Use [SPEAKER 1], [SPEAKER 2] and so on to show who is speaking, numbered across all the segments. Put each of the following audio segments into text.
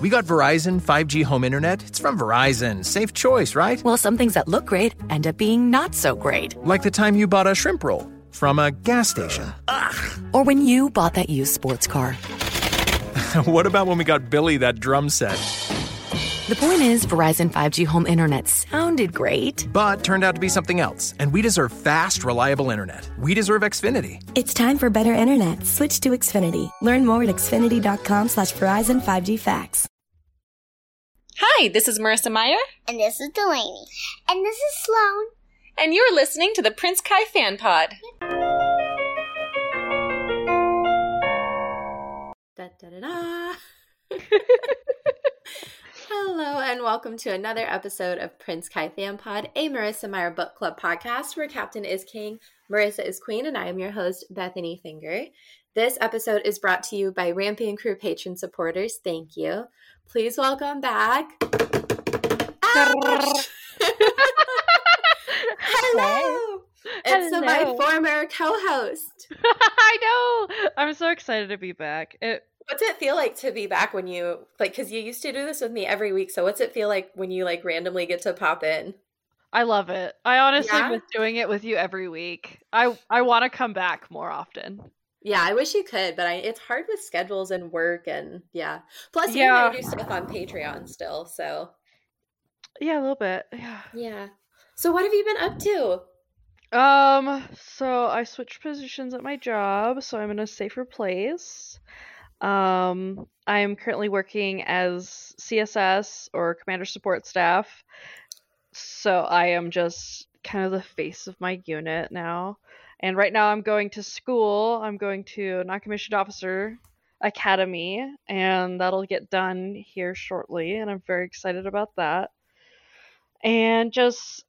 [SPEAKER 1] We got Verizon 5G home internet. It's from Verizon. Safe choice, right?
[SPEAKER 2] Well, some things that look great end up being not so great.
[SPEAKER 1] Like the time you bought a shrimp roll from a gas station.
[SPEAKER 2] Ugh. Or when you bought that used sports car.
[SPEAKER 1] what about when we got Billy that drum set?
[SPEAKER 2] The point is, Verizon 5G home internet sounded great,
[SPEAKER 1] but turned out to be something else. And we deserve fast, reliable internet. We deserve Xfinity.
[SPEAKER 3] It's time for better internet. Switch to Xfinity. Learn more at xfinity.com/slash Verizon 5G Facts.
[SPEAKER 4] Hi, this is Marissa Meyer.
[SPEAKER 5] And this is Delaney. And this is Sloan.
[SPEAKER 4] And you're listening to the Prince Kai Fan Pod.
[SPEAKER 6] Da da da da. Hello, and welcome to another episode of Prince Kai Fan Pod, a Marissa Meyer Book Club podcast where Captain is King, Marissa is Queen, and I am your host, Bethanie Finger. This episode is brought to you by Rampion Crew patron supporters. Thank you. Please welcome back. Hello. It's
[SPEAKER 7] Hello.
[SPEAKER 6] my former co-host.
[SPEAKER 7] I know. I'm so excited to be back. It
[SPEAKER 6] What's it feel like to be back when you like? Because you used to do this with me every week. So what's it feel like when you like randomly get to pop in?
[SPEAKER 7] I love it. I honestly
[SPEAKER 6] Yeah?
[SPEAKER 7] miss doing it with you every week. I I want to come back more often.
[SPEAKER 6] Yeah, I wish you could, but I, it's hard with schedules and work and yeah. Plus, you
[SPEAKER 7] Yeah.
[SPEAKER 6] and I do stuff on Patreon still. So
[SPEAKER 7] Yeah, a little bit. Yeah.
[SPEAKER 6] yeah. So what have you been up to?
[SPEAKER 7] Um, so I switched positions at my job, so I'm in a safer place. Um, I am currently working as CSS or commander support staff. So I am just kind of the face of my unit now. And right now I'm going to school. I'm going to non-commissioned officer academy and that'll get done here shortly and I'm very excited about that. And just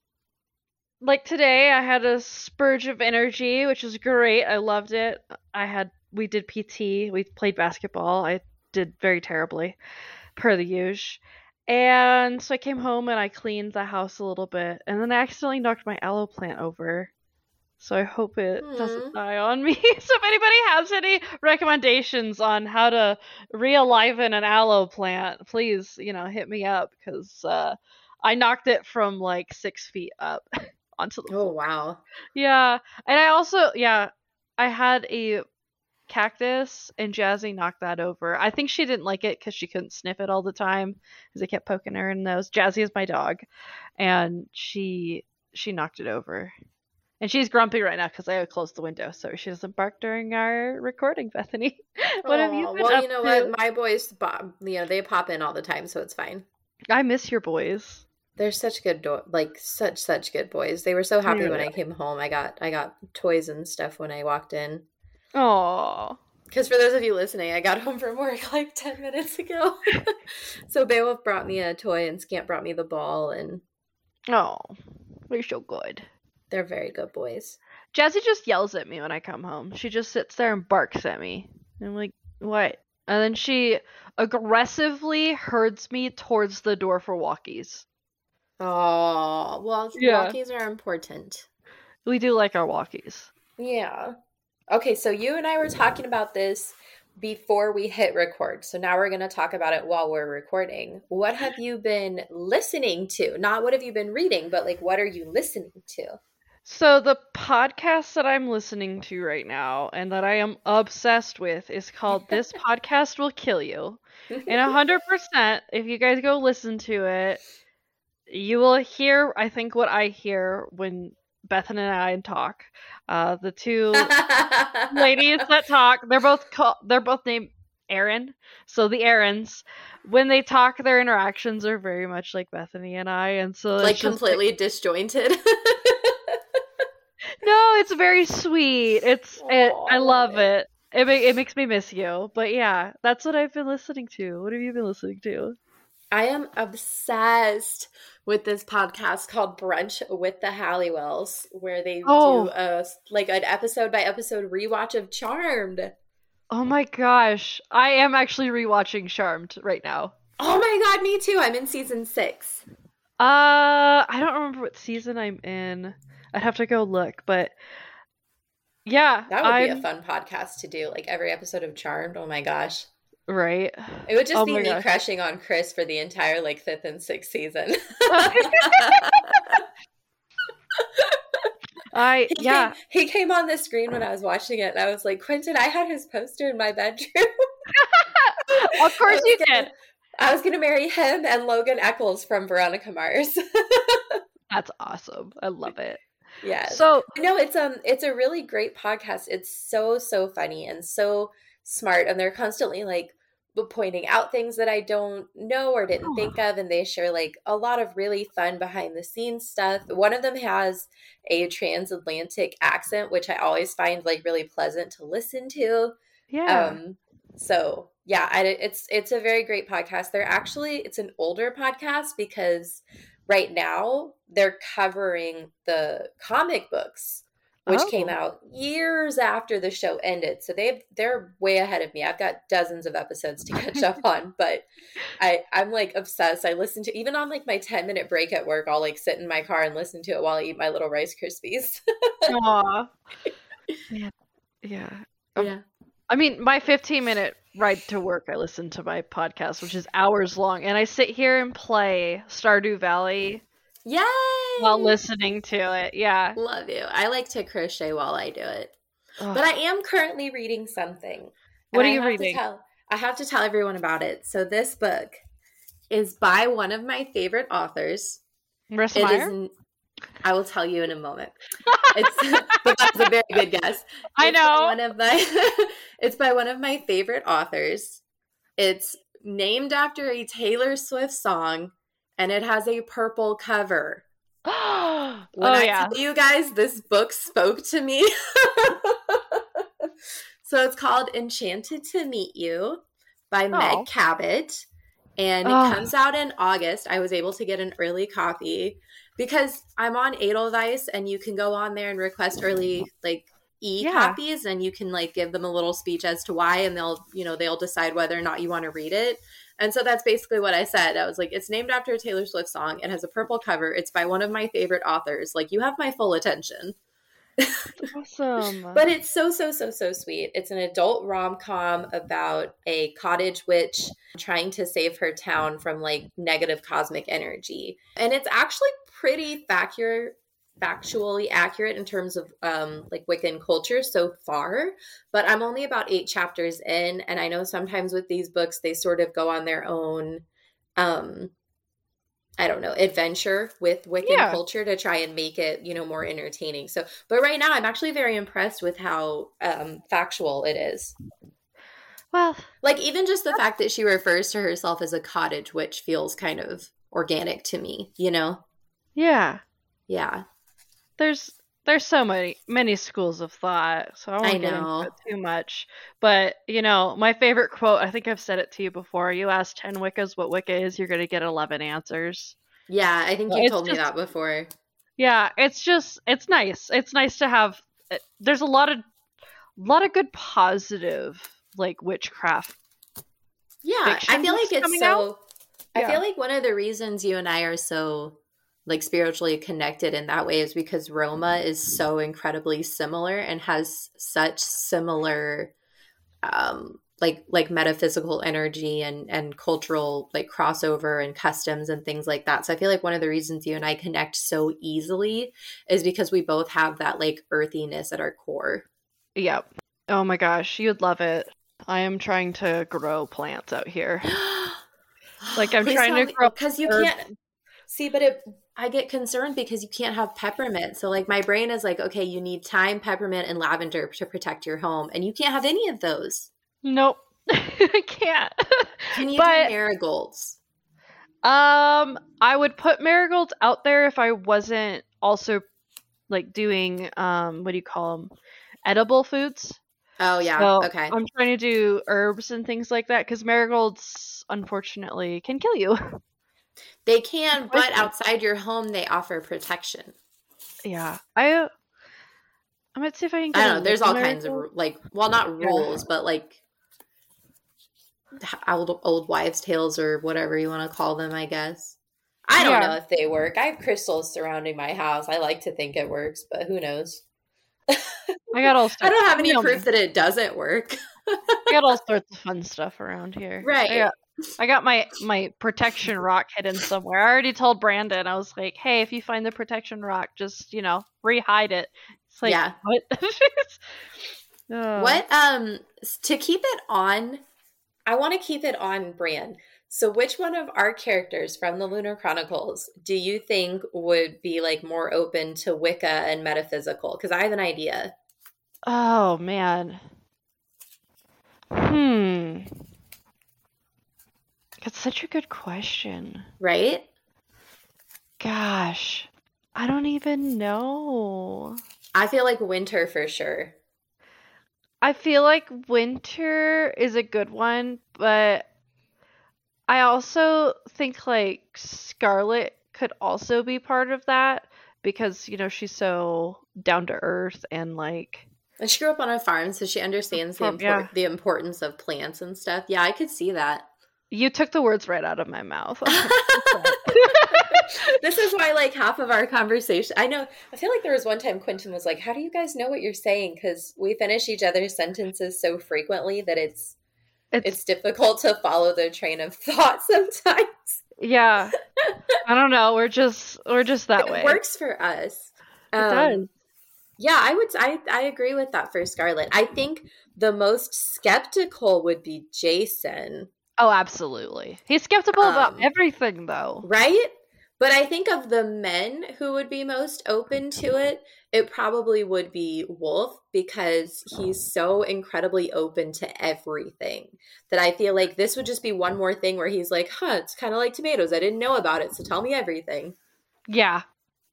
[SPEAKER 7] like today I had a spurge of energy, which was great. I loved it. I had we did PT, we played basketball. I did very terribly per the usual. And so I came home and I cleaned the house a little bit and then I accidentally knocked my aloe plant over. So I hope it
[SPEAKER 6] Hmm.
[SPEAKER 7] doesn't die on me. so if anybody has any recommendations on how to realiven an aloe plant, please, you know, hit me up because uh, I knocked it from like six feet up onto the
[SPEAKER 6] Oh wow.
[SPEAKER 7] yeah, and I also yeah, I had a cactus and Jazzy knocked that over. I think she didn't like it because she couldn't sniff it all the time because it kept poking her in the nose. Jazzy is my dog, and she she knocked it over, and she's grumpy right now because I closed the window so she doesn't bark during our recording. Bethanie, what have you
[SPEAKER 6] well, you know
[SPEAKER 7] to?
[SPEAKER 6] what? My boys, pop, you know, they pop in all the time, so it's fine.
[SPEAKER 7] I miss your boys.
[SPEAKER 6] They're such good, do- like such such good boys. They were so happy when I came home. I got I got toys and stuff when I walked in.
[SPEAKER 7] Oh,
[SPEAKER 6] Because for those of you listening, I got home from work like ten minutes ago. so Beowulf brought me a toy, and Scamp brought me the ball, and
[SPEAKER 7] oh, They're so good.
[SPEAKER 6] they're very good boys.
[SPEAKER 7] Jazzy just yells at me when I come home. She just sits there and barks at me. I'm like, what? And then she aggressively herds me towards the door for walkies.
[SPEAKER 6] Oh, well,
[SPEAKER 7] Yeah.
[SPEAKER 6] walkies are important.
[SPEAKER 7] We do like our walkies.
[SPEAKER 6] Yeah. Okay, so you and I were talking about this before we hit record. So now we're going to talk about it while we're recording. What have you been listening to? Not what have you been reading, but like what are you listening to?
[SPEAKER 7] So the podcast that I'm listening to right now and that I am obsessed with is called This Podcast Will Kill You. And a hundred percent, if you guys go listen to it, you will hear I think what I hear when Bethan and I talk. Uh the two ladies that talk they're both call, they're both named Erin. So the Erins, when they talk, their interactions are very much like Bethanie and I, and so
[SPEAKER 6] like completely disjointed.
[SPEAKER 7] no, it's very sweet. It's it, I love it. It it makes me miss you. But yeah, that's what I've been listening to. What have you been listening to?
[SPEAKER 6] I am obsessed with this podcast called Brunch with the Halliwells, where they
[SPEAKER 7] Oh.
[SPEAKER 6] do a like an episode by episode rewatch of Charmed.
[SPEAKER 7] Oh my gosh, I am actually rewatching Charmed right now.
[SPEAKER 6] Oh my god, me too. I'm in season six.
[SPEAKER 7] Uh, I don't remember what season I'm in. I'd have to go look, but yeah,
[SPEAKER 6] That would be
[SPEAKER 7] I'm-
[SPEAKER 6] a fun podcast to do. Like every episode of Charmed. Oh my gosh.
[SPEAKER 7] Right.
[SPEAKER 6] It would just
[SPEAKER 7] Oh
[SPEAKER 6] be me
[SPEAKER 7] gosh.
[SPEAKER 6] crushing on Chris for the entire like fifth and sixth season.
[SPEAKER 7] I
[SPEAKER 6] He
[SPEAKER 7] yeah.
[SPEAKER 6] came, he came on the screen when I was watching it, and I was like, Quentin, I had his poster in my bedroom.
[SPEAKER 7] Of course you
[SPEAKER 6] gonna-
[SPEAKER 7] did.
[SPEAKER 6] I was gonna marry him and Logan Echolls from Veronica Mars.
[SPEAKER 7] That's awesome. I love it.
[SPEAKER 6] yes.
[SPEAKER 7] So
[SPEAKER 6] no, it's um, it's a really great podcast. It's so so funny and so smart, and they're constantly like pointing out things that I don't know or didn't
[SPEAKER 7] Oh.
[SPEAKER 6] think of, and they share like a lot of really fun behind the scenes stuff. One of them has a transatlantic accent, which I always find like really pleasant to listen to.
[SPEAKER 7] yeah.
[SPEAKER 6] Um, so yeah, I, it's it's a very great podcast. They're actually it's an older podcast because right now they're covering the comic books, which came
[SPEAKER 7] Oh.
[SPEAKER 6] out years after the show ended. So they they're way ahead of me. I've got dozens of episodes to catch up on, but I I'm like obsessed. I listen to even on like my ten minute break at work. I'll like sit in my car and listen to it while I eat my little Rice Krispies.
[SPEAKER 7] Aw. Yeah. Yeah. Um,
[SPEAKER 6] yeah.
[SPEAKER 7] I mean, my 15 minute ride to work, I listen to my podcast, which is hours long, and I sit here and play Stardew Valley
[SPEAKER 6] Yay!
[SPEAKER 7] While listening to it. Yeah.
[SPEAKER 6] Love you. I like to crochet while I do it. But I am currently reading something.
[SPEAKER 7] What are you reading?
[SPEAKER 6] tell- I have to tell everyone about it. So this book is by one of my favorite authors.
[SPEAKER 7] Marissa
[SPEAKER 6] It
[SPEAKER 7] Meyer?
[SPEAKER 6] isn't. I will tell you in a moment. It's but that's a very good guess.
[SPEAKER 7] I
[SPEAKER 6] It's by
[SPEAKER 7] know.
[SPEAKER 6] one of my. it's by one of my favorite authors. It's named after a Taylor Swift song, and it has a purple cover.
[SPEAKER 7] oh,
[SPEAKER 6] When I
[SPEAKER 7] yeah.
[SPEAKER 6] tell you guys, this book spoke to me. so it's called Enchanted to Meet You by
[SPEAKER 7] Oh.
[SPEAKER 6] Meg Cabot. And it
[SPEAKER 7] Oh.
[SPEAKER 6] comes out in August. I was able to get an early copy because I'm on Edelweiss and you can go on there and request early like e
[SPEAKER 7] Yeah.
[SPEAKER 6] copies and you can like give them a little speech as to why and they'll you know they'll decide whether or not you want to read it and so that's basically what I said. I was like, it's named after a Taylor Swift song. It has a purple cover. It's by one of my favorite authors. Like, you have my full attention.
[SPEAKER 7] Awesome.
[SPEAKER 6] But it's so, so, so, so sweet. It's an adult rom com about a cottage witch trying to save her town from like negative cosmic energy. And it's actually pretty factual, factually accurate in terms of um, like Wiccan culture so far. But I'm only about eight chapters in. And I know sometimes with these books, they sort of go on their own. Um, I don't know, adventure with Wiccan
[SPEAKER 7] Yeah.
[SPEAKER 6] culture to try and make it, you know, more entertaining. So, but right now I'm actually very impressed with how um, factual it is.
[SPEAKER 7] well,
[SPEAKER 6] Like, even just the fact that she refers to herself as a cottage witch feels kind of organic to me, you know?
[SPEAKER 7] yeah.
[SPEAKER 6] Yeah.
[SPEAKER 7] There's there's so many many schools of thought, so I won't
[SPEAKER 6] I
[SPEAKER 7] get
[SPEAKER 6] know.
[SPEAKER 7] into it too much. But you know, my favorite quote, I think I've said it to you before. You ask ten Wiccas what Wicca is, you're gonna get eleven answers.
[SPEAKER 6] Yeah, I think you told me that before.
[SPEAKER 7] Yeah, it's just it's nice. It's nice to have. uh, There's a lot of a lot of good positive like witchcraft.
[SPEAKER 6] Yeah, I feel like it's so.
[SPEAKER 7] out?
[SPEAKER 6] I
[SPEAKER 7] Yeah.
[SPEAKER 6] feel like one of the reasons you and I are so like spiritually connected in that way is because Roma is so incredibly similar and has such similar um like like metaphysical energy and and cultural like crossover and customs and things like that. So I feel like one of the reasons you and I connect so easily is because we both have that like earthiness at our core.
[SPEAKER 7] Yep. Oh my gosh, you'd love it. I am trying to grow plants out here. Like, I'm trying to grow
[SPEAKER 6] because you
[SPEAKER 7] herbs.
[SPEAKER 6] can't see, but it. I get concerned because you can't have peppermint. So like my brain is like, okay, you need thyme, peppermint, and lavender to protect your home, and you can't have any of those.
[SPEAKER 7] Nope. I can't.
[SPEAKER 6] Can you
[SPEAKER 7] But-
[SPEAKER 6] do marigolds?
[SPEAKER 7] Um, I would put marigolds out there if I wasn't also like doing um, what do you call them? Edible foods.
[SPEAKER 6] Oh yeah,
[SPEAKER 7] So
[SPEAKER 6] okay.
[SPEAKER 7] I'm trying to do herbs and things like that because marigolds, unfortunately, can kill you.
[SPEAKER 6] They can, but outside your home, they offer protection.
[SPEAKER 7] yeah, I. Uh, I'm gonna see if I can. Get
[SPEAKER 6] I don't know. There's all kinds of like, well, not
[SPEAKER 7] Yeah.
[SPEAKER 6] rules, but like old old wives' tales or whatever you want to call them. I guess. I don't
[SPEAKER 7] Yeah.
[SPEAKER 6] know if they work. I have crystals surrounding my house. I like to think it works, but who knows?
[SPEAKER 7] I got all. Sorts,
[SPEAKER 6] I don't have any proof that it doesn't work.
[SPEAKER 7] I got all sorts of fun stuff around here.
[SPEAKER 6] Right.
[SPEAKER 7] I got, I got my my protection rock hidden somewhere. I already told Brandon. I was like, "Hey, if you find the protection rock, just you know, re-hide it." It's like,
[SPEAKER 6] Yeah.
[SPEAKER 7] what? Oh.
[SPEAKER 6] What um to keep it on I want to keep it on brand. So which one of our characters from the Lunar Chronicles do you think would be like more open to Wicca and metaphysical? Cuz I have an idea.
[SPEAKER 7] Oh man. Hmm. That's such a good question.
[SPEAKER 6] Right?
[SPEAKER 7] Gosh, I don't even know.
[SPEAKER 6] I feel like winter for sure.
[SPEAKER 7] I feel like winter is a good one, but I also think like Scarlet could also be part of that because, you know, she's so down to earth and like
[SPEAKER 6] And she grew up on a farm so she understands the import-
[SPEAKER 7] yeah.
[SPEAKER 6] the importance of plants and stuff. Yeah, I could see that.
[SPEAKER 7] You took the words right out of my mouth.
[SPEAKER 6] this is why like half of our conversation i know i feel like there was one time quentin was like how do you guys know what you're saying because we finish each other's sentences so frequently that it's
[SPEAKER 7] It's,
[SPEAKER 6] it's difficult to follow the train of thought sometimes
[SPEAKER 7] yeah. I don't know. We're just we're just that
[SPEAKER 6] it
[SPEAKER 7] way.
[SPEAKER 6] It works for us
[SPEAKER 7] It
[SPEAKER 6] Um,
[SPEAKER 7] does.
[SPEAKER 6] yeah i would I, I agree with that for scarlet i think the most skeptical would be jacin
[SPEAKER 7] Oh, absolutely. He's skeptical about
[SPEAKER 6] Um,
[SPEAKER 7] everything though.
[SPEAKER 6] Right? But I think of the men who would be most open to it, it probably would be Wolf because he's so incredibly open to everything that I feel like this would just be one more thing where he's like, huh, it's kind of like tomatoes. I didn't know about it. So tell me everything.
[SPEAKER 7] Yeah.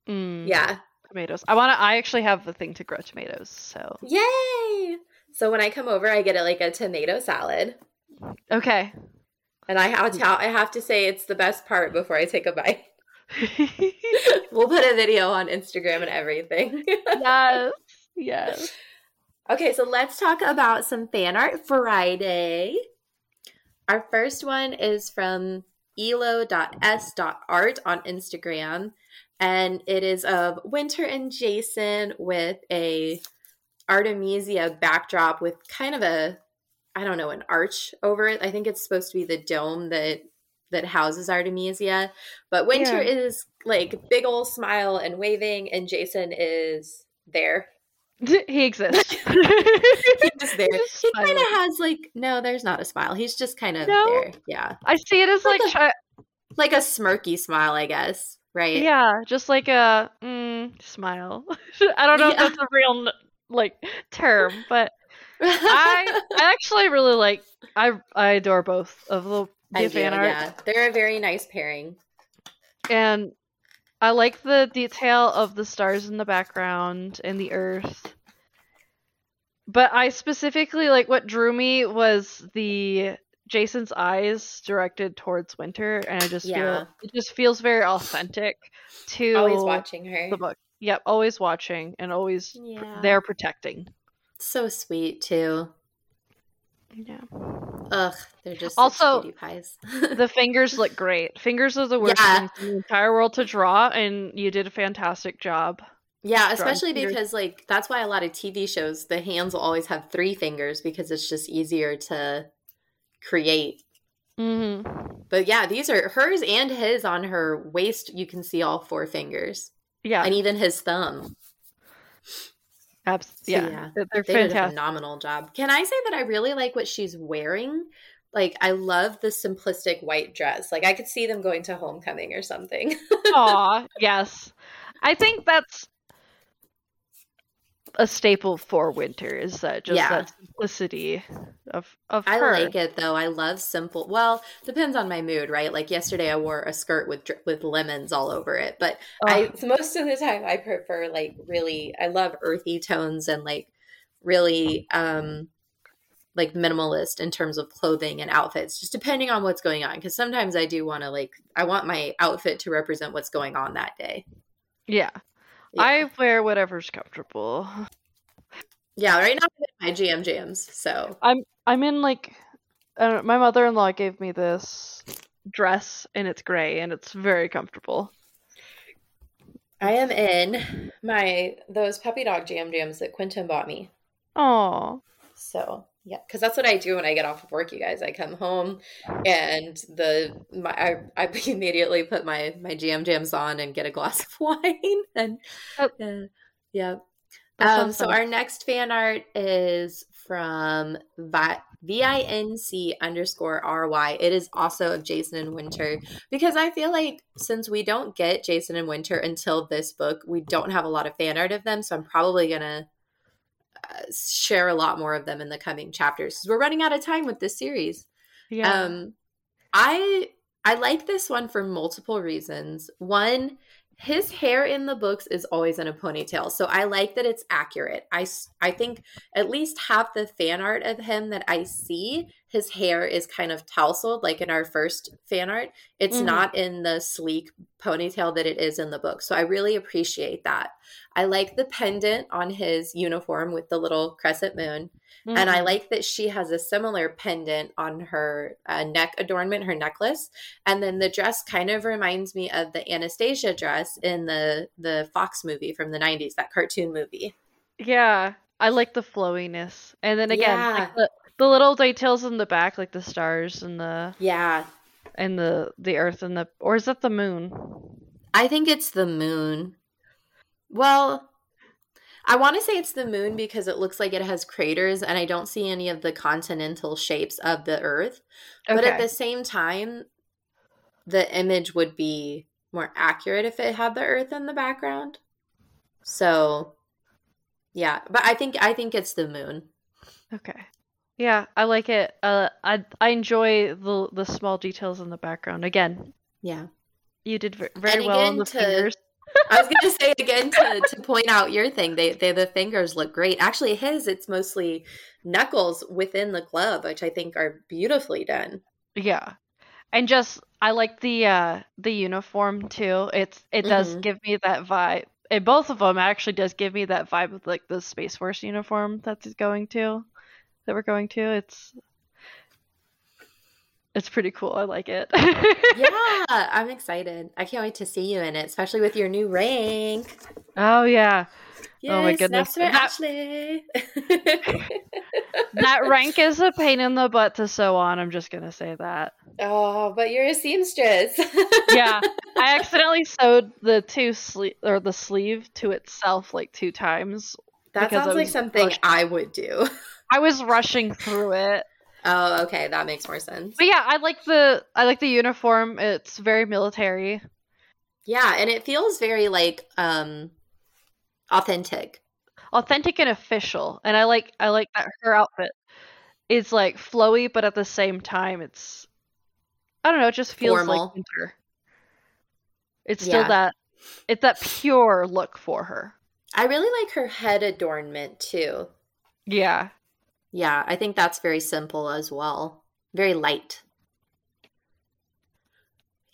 [SPEAKER 7] Mm,
[SPEAKER 6] Yeah.
[SPEAKER 7] Tomatoes. I want to I actually have the thing to grow tomatoes, so.
[SPEAKER 6] Yay. So when I come over, I get it like a tomato salad.
[SPEAKER 7] Okay.
[SPEAKER 6] And I have to, mm-hmm. I have to say it's the best part before I take a bite. we'll put a video on Instagram and everything.
[SPEAKER 7] yes. Yes.
[SPEAKER 6] Okay, so let's talk about some fan art Friday. Our first one is from elo.s.art on Instagram, and it is of Winter and Jacin with a Artemisia backdrop with kind of a I don't know, an arch over it. I think it's supposed to be the dome that that houses Artemisia. But Winter
[SPEAKER 7] Yeah.
[SPEAKER 6] is like big old smile and waving, and Jacin is there.
[SPEAKER 7] he exists.
[SPEAKER 6] He's just there.
[SPEAKER 7] Just
[SPEAKER 6] He kind of has like no, there's not a smile. He's just kind of
[SPEAKER 7] No?
[SPEAKER 6] there. Yeah,
[SPEAKER 7] I see it as
[SPEAKER 6] Like
[SPEAKER 7] like,
[SPEAKER 6] a- like a smirky smile, I guess. Right?
[SPEAKER 7] yeah, just like a mm, smile. I don't know if that's a real like term, but I I actually really like I I adore both of the, fan art.
[SPEAKER 6] yeah. They're a very nice pairing.
[SPEAKER 7] and I like the detail of the stars in the background and the earth. But I specifically like what drew me was the Jacin's eyes directed towards winter, and I just
[SPEAKER 6] Yeah.
[SPEAKER 7] feel it just feels very authentic to
[SPEAKER 6] Always watching her.
[SPEAKER 7] the book. Yep, always watching and always
[SPEAKER 6] Yeah.
[SPEAKER 7] there protecting.
[SPEAKER 6] So sweet too.
[SPEAKER 7] Yeah.
[SPEAKER 6] Ugh, they're just
[SPEAKER 7] Also,
[SPEAKER 6] such pies.
[SPEAKER 7] The fingers look great. Fingers are the worst
[SPEAKER 6] Yeah.
[SPEAKER 7] things in the entire world to draw, and you did a fantastic job.
[SPEAKER 6] Yeah, especially
[SPEAKER 7] fingers.
[SPEAKER 6] because like that's why a lot of TV shows the hands will always have three fingers because it's just easier to create.
[SPEAKER 7] Mm-hmm.
[SPEAKER 6] But yeah, these are hers and his on her waist. You can see all four fingers
[SPEAKER 7] Yeah.
[SPEAKER 6] and even his thumb.
[SPEAKER 7] Abs-
[SPEAKER 6] So,
[SPEAKER 7] yeah,
[SPEAKER 6] yeah,
[SPEAKER 7] they're-
[SPEAKER 6] They did a phenomenal job. Can I say that I really like what she's wearing? Like I love the simplistic white dress. Like I could see them going to homecoming or something.
[SPEAKER 7] Aw, yes. I think that's a staple for winter is that just
[SPEAKER 6] Yeah.
[SPEAKER 7] that simplicity of of
[SPEAKER 6] I
[SPEAKER 7] her.
[SPEAKER 6] like it though. I love simple. Well, depends on my mood, right? Like yesterday, I wore a skirt with with lemons all over it, but I most of the time I prefer like really. I love earthy tones and like really um like minimalist in terms of clothing and outfits, just depending on what's going on. Because sometimes I do want to like I want my outfit to represent what's going on that day.
[SPEAKER 7] Yeah.
[SPEAKER 6] Yeah.
[SPEAKER 7] I wear whatever's comfortable.
[SPEAKER 6] yeah. Right now I'm in my GM jams, so
[SPEAKER 7] I'm I'm in like my mother-in-law gave me this dress and it's gray and it's very comfortable.
[SPEAKER 6] I am in my those puppy dog jam jams that Quentin bought me.
[SPEAKER 7] Oh,
[SPEAKER 6] So yeah, because that's what I do when I get off of work, you guys. I come home and the my I, I immediately put my my jam jams on and get a glass of wine and
[SPEAKER 7] Oh.
[SPEAKER 6] uh, yeah. Um, so our next fan art is from Vi- V-I-N-C underscore R-Y. It is also of Jacin and Winter because I feel like since we don't get Jacin and Winter until this book, we don't have a lot of fan art of them. So I'm probably going to share a lot more of them in the coming chapters we're running out of time with this series.
[SPEAKER 7] yeah.
[SPEAKER 6] Um, I I like this one for multiple reasons. One, his hair in the books is always in a ponytail, so I like that it's accurate. I I think at least half the fan art of him that I see, his hair is kind of tousled, like in our first fan art. It's
[SPEAKER 7] Mhm.
[SPEAKER 6] not in the sleek ponytail that it is in the book, so I really appreciate that. I like the pendant on his uniform with the little crescent moon. And I
[SPEAKER 7] Mhm.
[SPEAKER 6] like that she has a similar pendant on her uh, neck adornment, her necklace. And then the dress kind of reminds me of the Anastasia dress in the the Fox movie from the 90s, that cartoon movie.
[SPEAKER 7] Yeah, I like the flowiness, and then again,
[SPEAKER 6] Yeah.
[SPEAKER 7] like the, the little details in the back, like the stars and the
[SPEAKER 6] Yeah.
[SPEAKER 7] and the the earth and the or is that the moon?
[SPEAKER 6] I think it's the moon. Well, I want to say it's the moon because it looks like it has craters and I don't see any of the continental shapes of the earth. But at the same time, the image would be more accurate if it had the earth in the background. So, yeah, but I think I think it's the moon.
[SPEAKER 7] Okay. Yeah, I like it. Uh, I I enjoy the the small details in the background. Again,
[SPEAKER 6] Yeah.
[SPEAKER 7] you did very
[SPEAKER 6] And
[SPEAKER 7] well on the
[SPEAKER 6] to-
[SPEAKER 7] fingers.
[SPEAKER 6] I was going to say again to, to point out your thing. They, they the fingers look great. Actually, his it's mostly knuckles within the glove, which I think are beautifully done.
[SPEAKER 7] Yeah. And just I like the uh the uniform too. It's it does
[SPEAKER 6] Mhm.
[SPEAKER 7] give me that vibe. And both of them actually does give me that vibe of like the Space Force uniform that he's going to that we're going to. It's it's pretty cool. I like it.
[SPEAKER 6] Yeah, I'm excited. I can't wait to see you in it, especially with your new rank.
[SPEAKER 7] Oh yeah.
[SPEAKER 6] Yes,
[SPEAKER 7] Oh my goodness. That-
[SPEAKER 6] Ashleigh.
[SPEAKER 7] That rank is a pain in the butt to sew on, I'm just gonna say that.
[SPEAKER 6] oh, but you're a seamstress.
[SPEAKER 7] Yeah. I accidentally sewed the two sleeve or the sleeve to itself like two times.
[SPEAKER 6] that sounds like something
[SPEAKER 7] rushed.
[SPEAKER 6] I would do.
[SPEAKER 7] I was rushing through it.
[SPEAKER 6] Oh, okay, that makes more sense.
[SPEAKER 7] But yeah, I like the I like the uniform. It's very military.
[SPEAKER 6] Yeah, and it feels very like um authentic.
[SPEAKER 7] Authentic and official. And I like I like that her outfit is like flowy but at the same time it's I don't know, it just feels
[SPEAKER 6] Formal.
[SPEAKER 7] like winter. It's still
[SPEAKER 6] Yeah.
[SPEAKER 7] that it's that pure look for her.
[SPEAKER 6] I really like her head adornment too.
[SPEAKER 7] Yeah.
[SPEAKER 6] Yeah, I think that's very simple as well. Very light.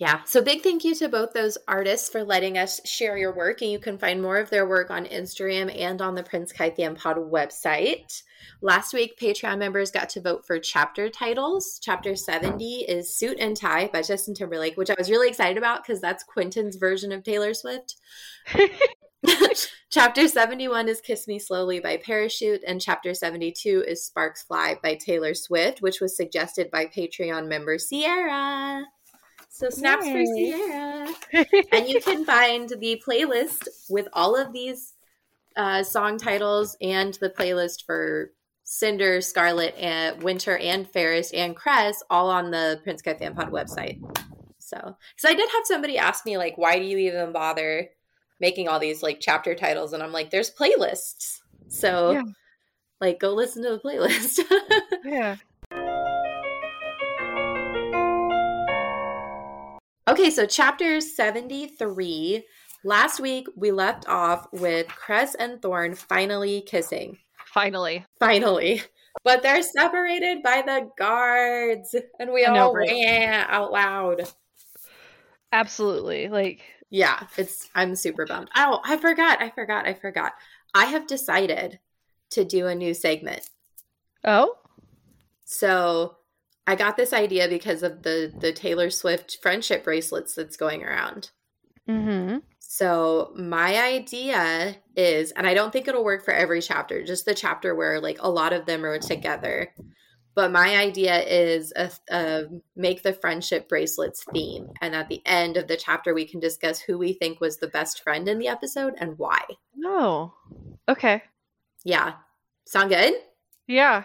[SPEAKER 6] Yeah, so big thank you to both those artists for letting us share your work. And you can find more of their work on Instagram and on the Prince Kai Fan Pod website. Last week, Patreon members got to vote for chapter titles. Chapter 70 is Suit and Tie by Justin Timberlake, which I was really excited about because that's Quentin's version of Taylor Swift. chapter 71 is Kiss Me Slowly by Parachute, and chapter 72 is Sparks Fly by Taylor Swift, which was suggested by Patreon member Sierra. So snaps for Sierra. and you can find the playlist with all of these uh, song titles and the playlist for Cinder, Scarlet, and Winter, and Fairest, and Cress all on the Prince Kai Fan Pod website. So, because I did have somebody ask me, like, why do you even bother making all these like chapter titles? And I'm like, there's playlists. So,
[SPEAKER 7] Yeah.
[SPEAKER 6] like, go listen to the playlist.
[SPEAKER 7] yeah.
[SPEAKER 6] Okay, so chapter 73. Last week we left off with Cress and Thorn finally kissing.
[SPEAKER 7] Finally.
[SPEAKER 6] Finally. But they're separated by the guards. And we all ran out loud.
[SPEAKER 7] Absolutely. Like
[SPEAKER 6] Yeah, it's I'm super bummed. Oh, I forgot, I forgot, I forgot. I have decided to do a new segment.
[SPEAKER 7] oh?
[SPEAKER 6] So I got this idea because of the the Taylor Swift friendship bracelets that's going around.
[SPEAKER 7] Mm-hmm.
[SPEAKER 6] So my idea is, and I don't think it'll work for every chapter, just the chapter where like a lot of them are together. But my idea is a, a make the friendship bracelets theme, and at the end of the chapter, we can discuss who we think was the best friend in the episode and why.
[SPEAKER 7] Oh, okay.
[SPEAKER 6] Yeah, sound good?
[SPEAKER 7] Yeah.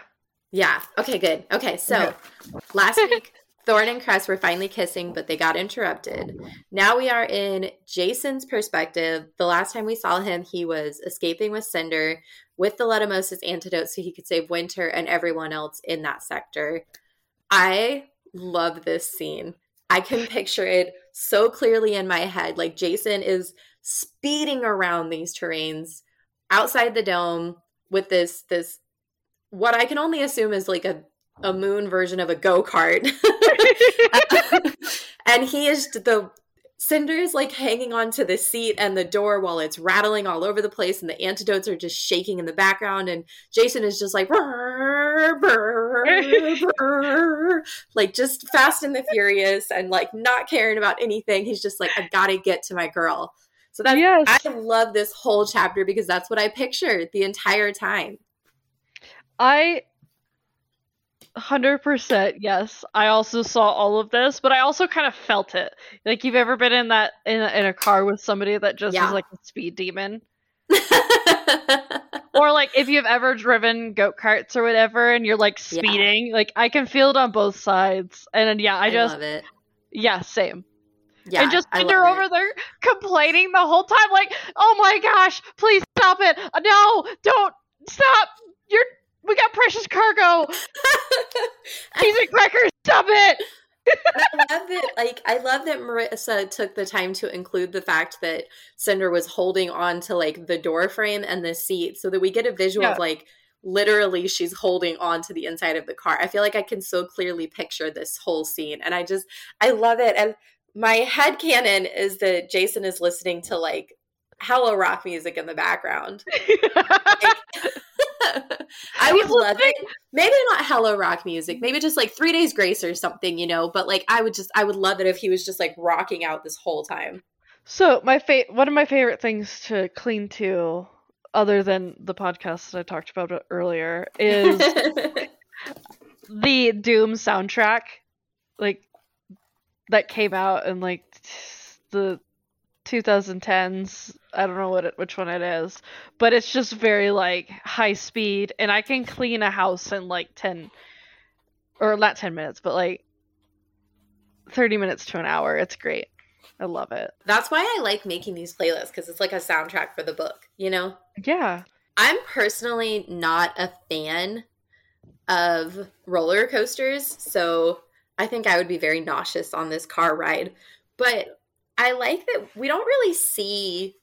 [SPEAKER 6] Yeah. Okay, good. Okay, so last week Thorn and Cress were finally kissing, but they got interrupted. Now we are in Jacin's perspective. The last time we saw him, he was escaping with Cinder with the Letumosis antidote so he could save Winter and everyone else in that sector. I love this scene. I can picture it so clearly in my head. Like Jacin is speeding around these terrains outside the dome with this this what I can only assume is like a a moon version of a go-kart. and he is the Cinder is like hanging onto the seat and the door while it's rattling all over the place, and the antidotes are just shaking in the background. And Jacin is just like, "Brr, brr, brr," like just fast and the furious, and like not caring about anything. He's just like, I gotta get to my girl. So that
[SPEAKER 7] Yes.
[SPEAKER 6] I love this whole chapter because that's what I pictured the entire time.
[SPEAKER 7] I 100% yes. I also saw all of this, but I also kind of felt it. Like you've ever been in that in a, in a car with somebody that just
[SPEAKER 6] Yeah.
[SPEAKER 7] is like a speed demon? Or like if you've ever driven go-karts or whatever and you're like
[SPEAKER 6] Yeah.
[SPEAKER 7] speeding, like I can feel it on both sides. And then, yeah, I
[SPEAKER 6] I
[SPEAKER 7] just
[SPEAKER 6] love it.
[SPEAKER 7] yeah, same.
[SPEAKER 6] Yeah,
[SPEAKER 7] and just
[SPEAKER 6] I
[SPEAKER 7] Cinder
[SPEAKER 6] love it.
[SPEAKER 7] over there complaining the whole time, like, "Oh my gosh, please stop it! No, don't stop! You're we got precious cargo. Cheese and crackers, stop it!"
[SPEAKER 6] I love it. Like I love that Marissa took the time to include the fact that Cinder was holding on to like the door frame and the seat, so that we get a visual
[SPEAKER 7] Yeah.
[SPEAKER 6] of like literally she's holding on to the inside of the car. I feel like I can so clearly picture this whole scene, and I just I love it. And my head canon is that Jacin is listening to like hella rock music in the background. I would love it. Maybe not hello rock music. Maybe just like Three Days Grace or something, you know. But like, I would just, I would love it if he was just like rocking out this whole time.
[SPEAKER 7] so my fa- one of my favorite things to clean to, other than the podcast that I talked about earlier, is the Doom soundtrack, like that came out in like the 2010s. I don't know what it, which one it is, but it's just very like high speed, and I can clean a house in like 10 or not 10 minutes, but like 30 minutes to an hour. It's great. I love it.
[SPEAKER 6] That's why I like making these playlists because it's like a soundtrack for the book, you know?
[SPEAKER 7] Yeah.
[SPEAKER 6] I'm personally not a fan of roller coasters, so I think I would be very nauseous on this car ride. But I like that we don't really see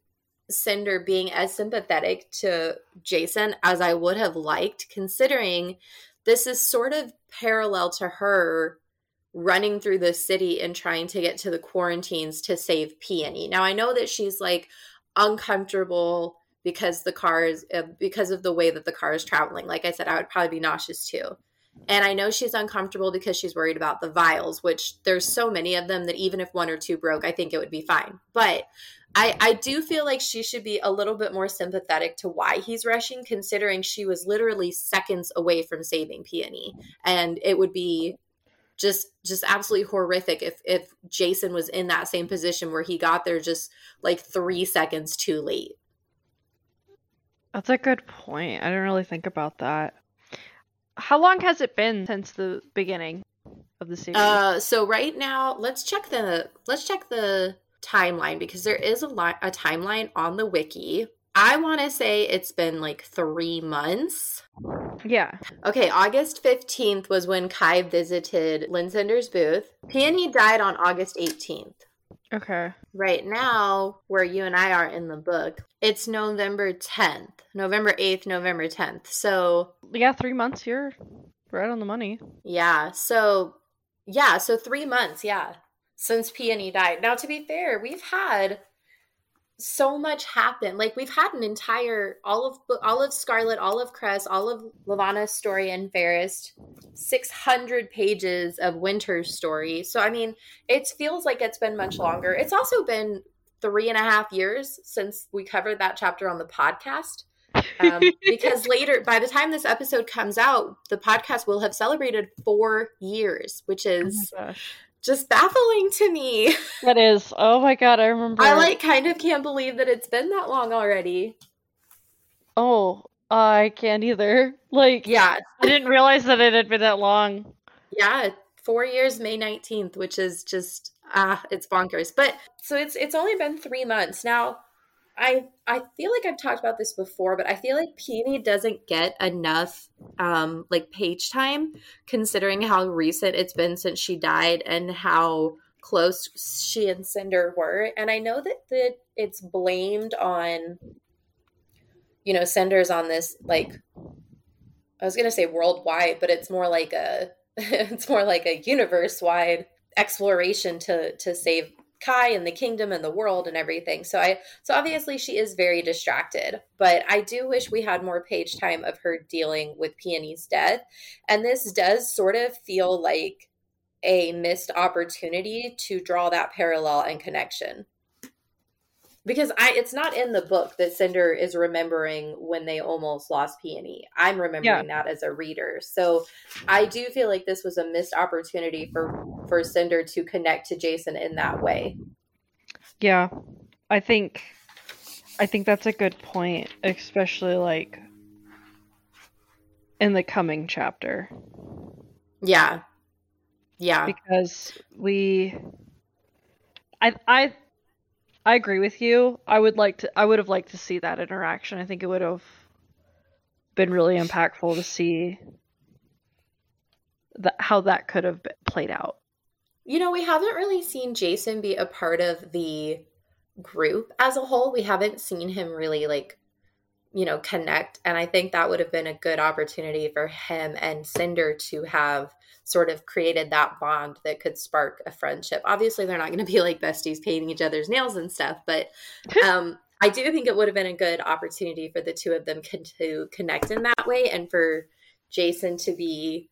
[SPEAKER 6] Cinder being as sympathetic to Jacin as I would have liked, considering this is sort of parallel to her running through the city and trying to get to the quarantines to save Peony. Now I know that she's like uncomfortable because the car is uh, because of the way that the car is traveling. Like I said, I would probably be nauseous too. And I know she's uncomfortable because she's worried about the vials, which there's so many of them that even if one or two broke, I think it would be fine. But I, I do feel like she should be a little bit more sympathetic to why he's rushing, considering she was literally seconds away from saving Peony. And it would be just just absolutely horrific if if Jacin was in that same position where he got there just like three seconds too late.
[SPEAKER 7] That's a good point. I didn't really think about that. How long has it been since the beginning of the series?
[SPEAKER 6] Uh, so right now, let's check the let's check the timeline because there is a li- a timeline on the wiki. I want to say it's been like three months.
[SPEAKER 7] yeah.
[SPEAKER 6] Okay, August 15th was when Kai visited Linh Cinder's booth. Peony died on August 18th.
[SPEAKER 7] Okay.
[SPEAKER 6] Right now, where you and I are in the book, it's November 10th. November 8th, November 10th. So,
[SPEAKER 7] Yeah, three months. You're right on the money.
[SPEAKER 6] yeah. So, yeah. So, three months. Yeah. Since Peony died. Now, to be fair, we've had so much happen. Like, we've had an entire, all of, all of Scarlet, all of Cress, all of Levana's story and Fairest, 600 pages of Winter's story. So, I mean, it feels like it's been much longer. It's also been three and a half years since we covered that chapter on the podcast. Um, because later, by the time this episode comes out, the podcast will have celebrated four years, which is
[SPEAKER 7] oh my gosh.
[SPEAKER 6] Just baffling to me.
[SPEAKER 7] That is. Oh my god, I remember.
[SPEAKER 6] I like kind of can't believe that it's been that long already.
[SPEAKER 7] Oh, I can't either. Like,
[SPEAKER 6] Yeah,
[SPEAKER 7] I didn't realize that it had been that long.
[SPEAKER 6] yeah, four years, May nineteenth, which is just ah, it's bonkers. But so it's it's only been three months now. I I feel like I've talked about this before, but I feel like Peony doesn't get enough um like page time considering how recent it's been since she died and how close she and Cinder were. And I know that that it's blamed on you know, Cinder's on this like I was gonna say worldwide, but it's more like a it's more like a universe wide exploration to to save Kai and the kingdom and the world and everything. So I so obviously she is very distracted, but I do wish we had more page time of her dealing with Peony's death. And this does sort of feel like a missed opportunity to draw that parallel and connection. Because I it's not in the book that Cinder is remembering when they almost lost Peony. I'm remembering that as a reader. So I do feel like this was a missed opportunity for for Cinder to connect to Jacin in that way.
[SPEAKER 7] Yeah, I think, I think that's a good point, especially like in the coming chapter,
[SPEAKER 6] Yeah. Yeah.
[SPEAKER 7] because we, I, I, I agree with you. I would like to. I would have liked to see that interaction. I think it would have been really impactful to see how that could have played out.
[SPEAKER 6] You know, we haven't really seen Jacin be a part of the group as a whole. We haven't seen him really like, you know, connect. And I think that would have been a good opportunity for him and Cinder to have sort of created that bond that could spark a friendship. Obviously, they're not going to be like besties painting each other's nails and stuff, but um, I do think it would have been a good opportunity for the two of them con- to connect in that way and for Jacin to be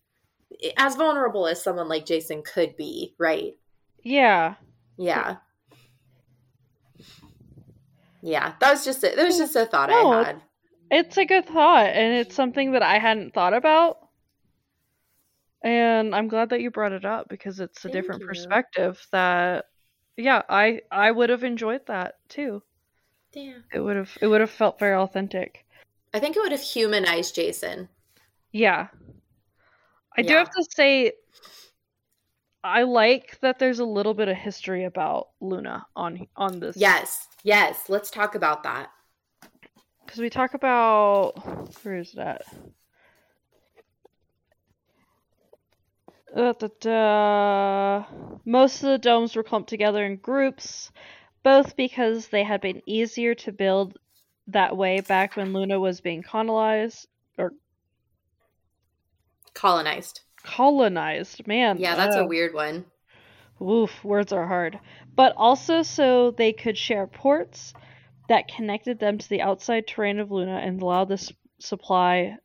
[SPEAKER 6] as vulnerable as someone like Jacin could be, right?
[SPEAKER 7] Yeah,
[SPEAKER 6] Yeah. Yeah, that was just a, that was just a thought
[SPEAKER 7] No,
[SPEAKER 6] I had.
[SPEAKER 7] It's a good thought, and it's something that I hadn't thought about. And I'm glad that you brought it up because it's a
[SPEAKER 6] Thank
[SPEAKER 7] different
[SPEAKER 6] you.
[SPEAKER 7] perspective that yeah, I I would have enjoyed that too.
[SPEAKER 6] Damn.
[SPEAKER 7] It would have it would have felt very authentic.
[SPEAKER 6] I think it would have humanized Jacin.
[SPEAKER 7] Yeah. I do have to say I like that there's a little bit of history about Luna on on this.
[SPEAKER 6] Yes. Yes, let's talk about that.
[SPEAKER 7] Because we talk about where is that? Uh, da, da. Most of the domes were clumped together in groups, both because they had been easier to build that way back when Luna was being colonized or
[SPEAKER 6] Colonized.
[SPEAKER 7] colonized. Man,
[SPEAKER 6] Yeah, that's a
[SPEAKER 7] uh,
[SPEAKER 6] weird one.
[SPEAKER 7] Oof, words are hard. But also so they could share ports that connected them to the outside terrain of Luna and allow this supply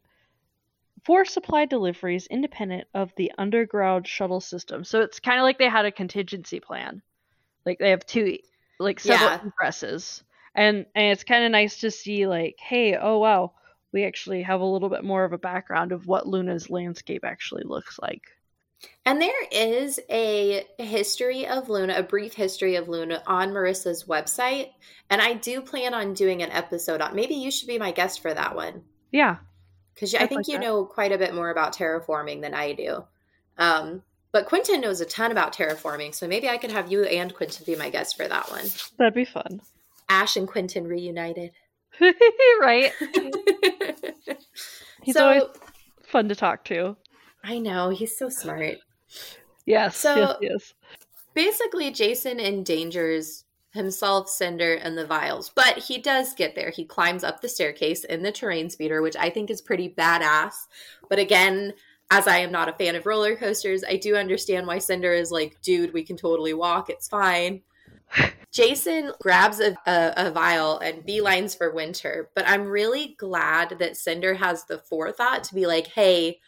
[SPEAKER 7] for supply deliveries independent of the underground shuttle system. So it's kind of like they had a contingency plan. Like they have two like several
[SPEAKER 6] Yeah.
[SPEAKER 7] And and it's kind of nice to see like, hey, oh wow, we actually have a little bit more of a background of what Luna's landscape actually looks like.
[SPEAKER 6] And there is a history of Luna, a brief history of Luna on Marissa's website. And I do plan on doing an episode on maybe you should be my guest for that one.
[SPEAKER 7] Yeah.
[SPEAKER 6] Because I think
[SPEAKER 7] like
[SPEAKER 6] you
[SPEAKER 7] that.
[SPEAKER 6] know quite a bit more about terraforming than I do. Um, but Quentin knows a ton about terraforming, so maybe I could have you and Quentin be my guest for that one.
[SPEAKER 7] That'd be fun.
[SPEAKER 6] Ash and Quentin reunited.
[SPEAKER 7] right? He's
[SPEAKER 6] so
[SPEAKER 7] always fun to talk to.
[SPEAKER 6] I know he's so smart.
[SPEAKER 7] Yes,
[SPEAKER 6] So-
[SPEAKER 7] yes, yes.
[SPEAKER 6] Basically, Jacin endangers himself, Cinder, and the vials, but he does get there. He climbs up the staircase in the terrain speeder, which I think is pretty badass. But again, as I am not a fan of roller coasters, I do understand why Cinder is like, dude, we can totally walk. It's fine. Jacin grabs a, a, a vial and beelines for Winter, but I'm really glad that Cinder has the forethought to be like, hey,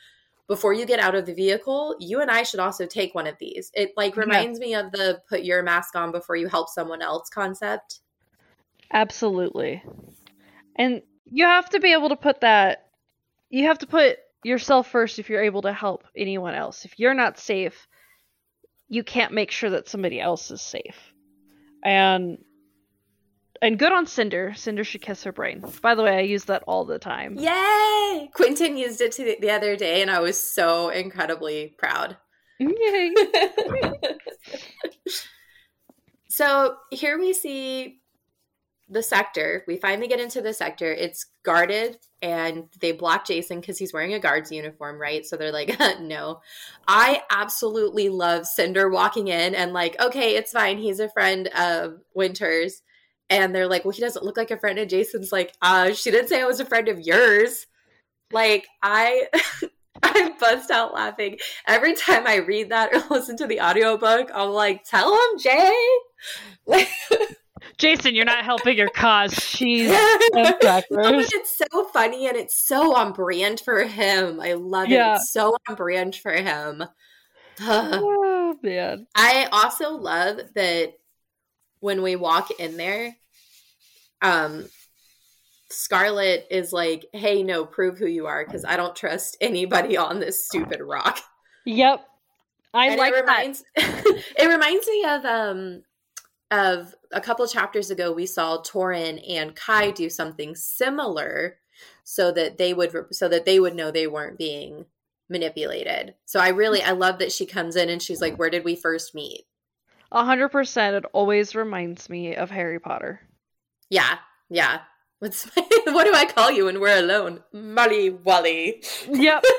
[SPEAKER 6] before you get out of the vehicle, you and I should also take one of these. It like
[SPEAKER 7] Yeah.
[SPEAKER 6] reminds me of the put your mask on before you help someone else concept.
[SPEAKER 7] Absolutely. And you have to be able to put that you have to put yourself first if you're able to help anyone else. If you're not safe, you can't make sure that somebody else is safe. And and good on Cinder. Cinder should kiss her brain. By the way, I use that all the time.
[SPEAKER 6] Yay! Quentin used it to the other day and I was so incredibly proud.
[SPEAKER 7] Yay.
[SPEAKER 6] so here we see the sector. We finally get into the sector. It's guarded and they block Jacin because he's wearing a guard's uniform, right? So they're like, no. I absolutely love Cinder walking in and like, okay, it's fine. He's a friend of Winter's. And they're like, well, he doesn't look like a friend. And Jacin's like, uh, she didn't say I was a friend of yours. Like, I. I bust out laughing every time I read that or listen to the audiobook. I'm like, tell him, Jay.
[SPEAKER 7] Jacin, you're not helping your cause. She's
[SPEAKER 6] but it's so funny and it's so on brand for him. I love
[SPEAKER 7] Yeah.
[SPEAKER 6] it. It's so on brand for him.
[SPEAKER 7] Oh man.
[SPEAKER 6] I also love that when we walk in there, um, Scarlet is like, "Hey, no, prove who you are, because I don't trust anybody on this stupid rock."
[SPEAKER 7] Yep. I
[SPEAKER 6] and
[SPEAKER 7] like
[SPEAKER 6] it
[SPEAKER 7] that.
[SPEAKER 6] it reminds me of um of a couple chapters ago we saw Torin and Kai do something similar so that they would so that they would know they weren't being manipulated. So I really I love that she comes in and she's like, "Where did we first meet?"
[SPEAKER 7] A hundred percent. It always reminds me of Harry Potter.
[SPEAKER 6] Yeah, yeah. What's what do I call you when we're alone? Molly Wally.
[SPEAKER 7] Yep.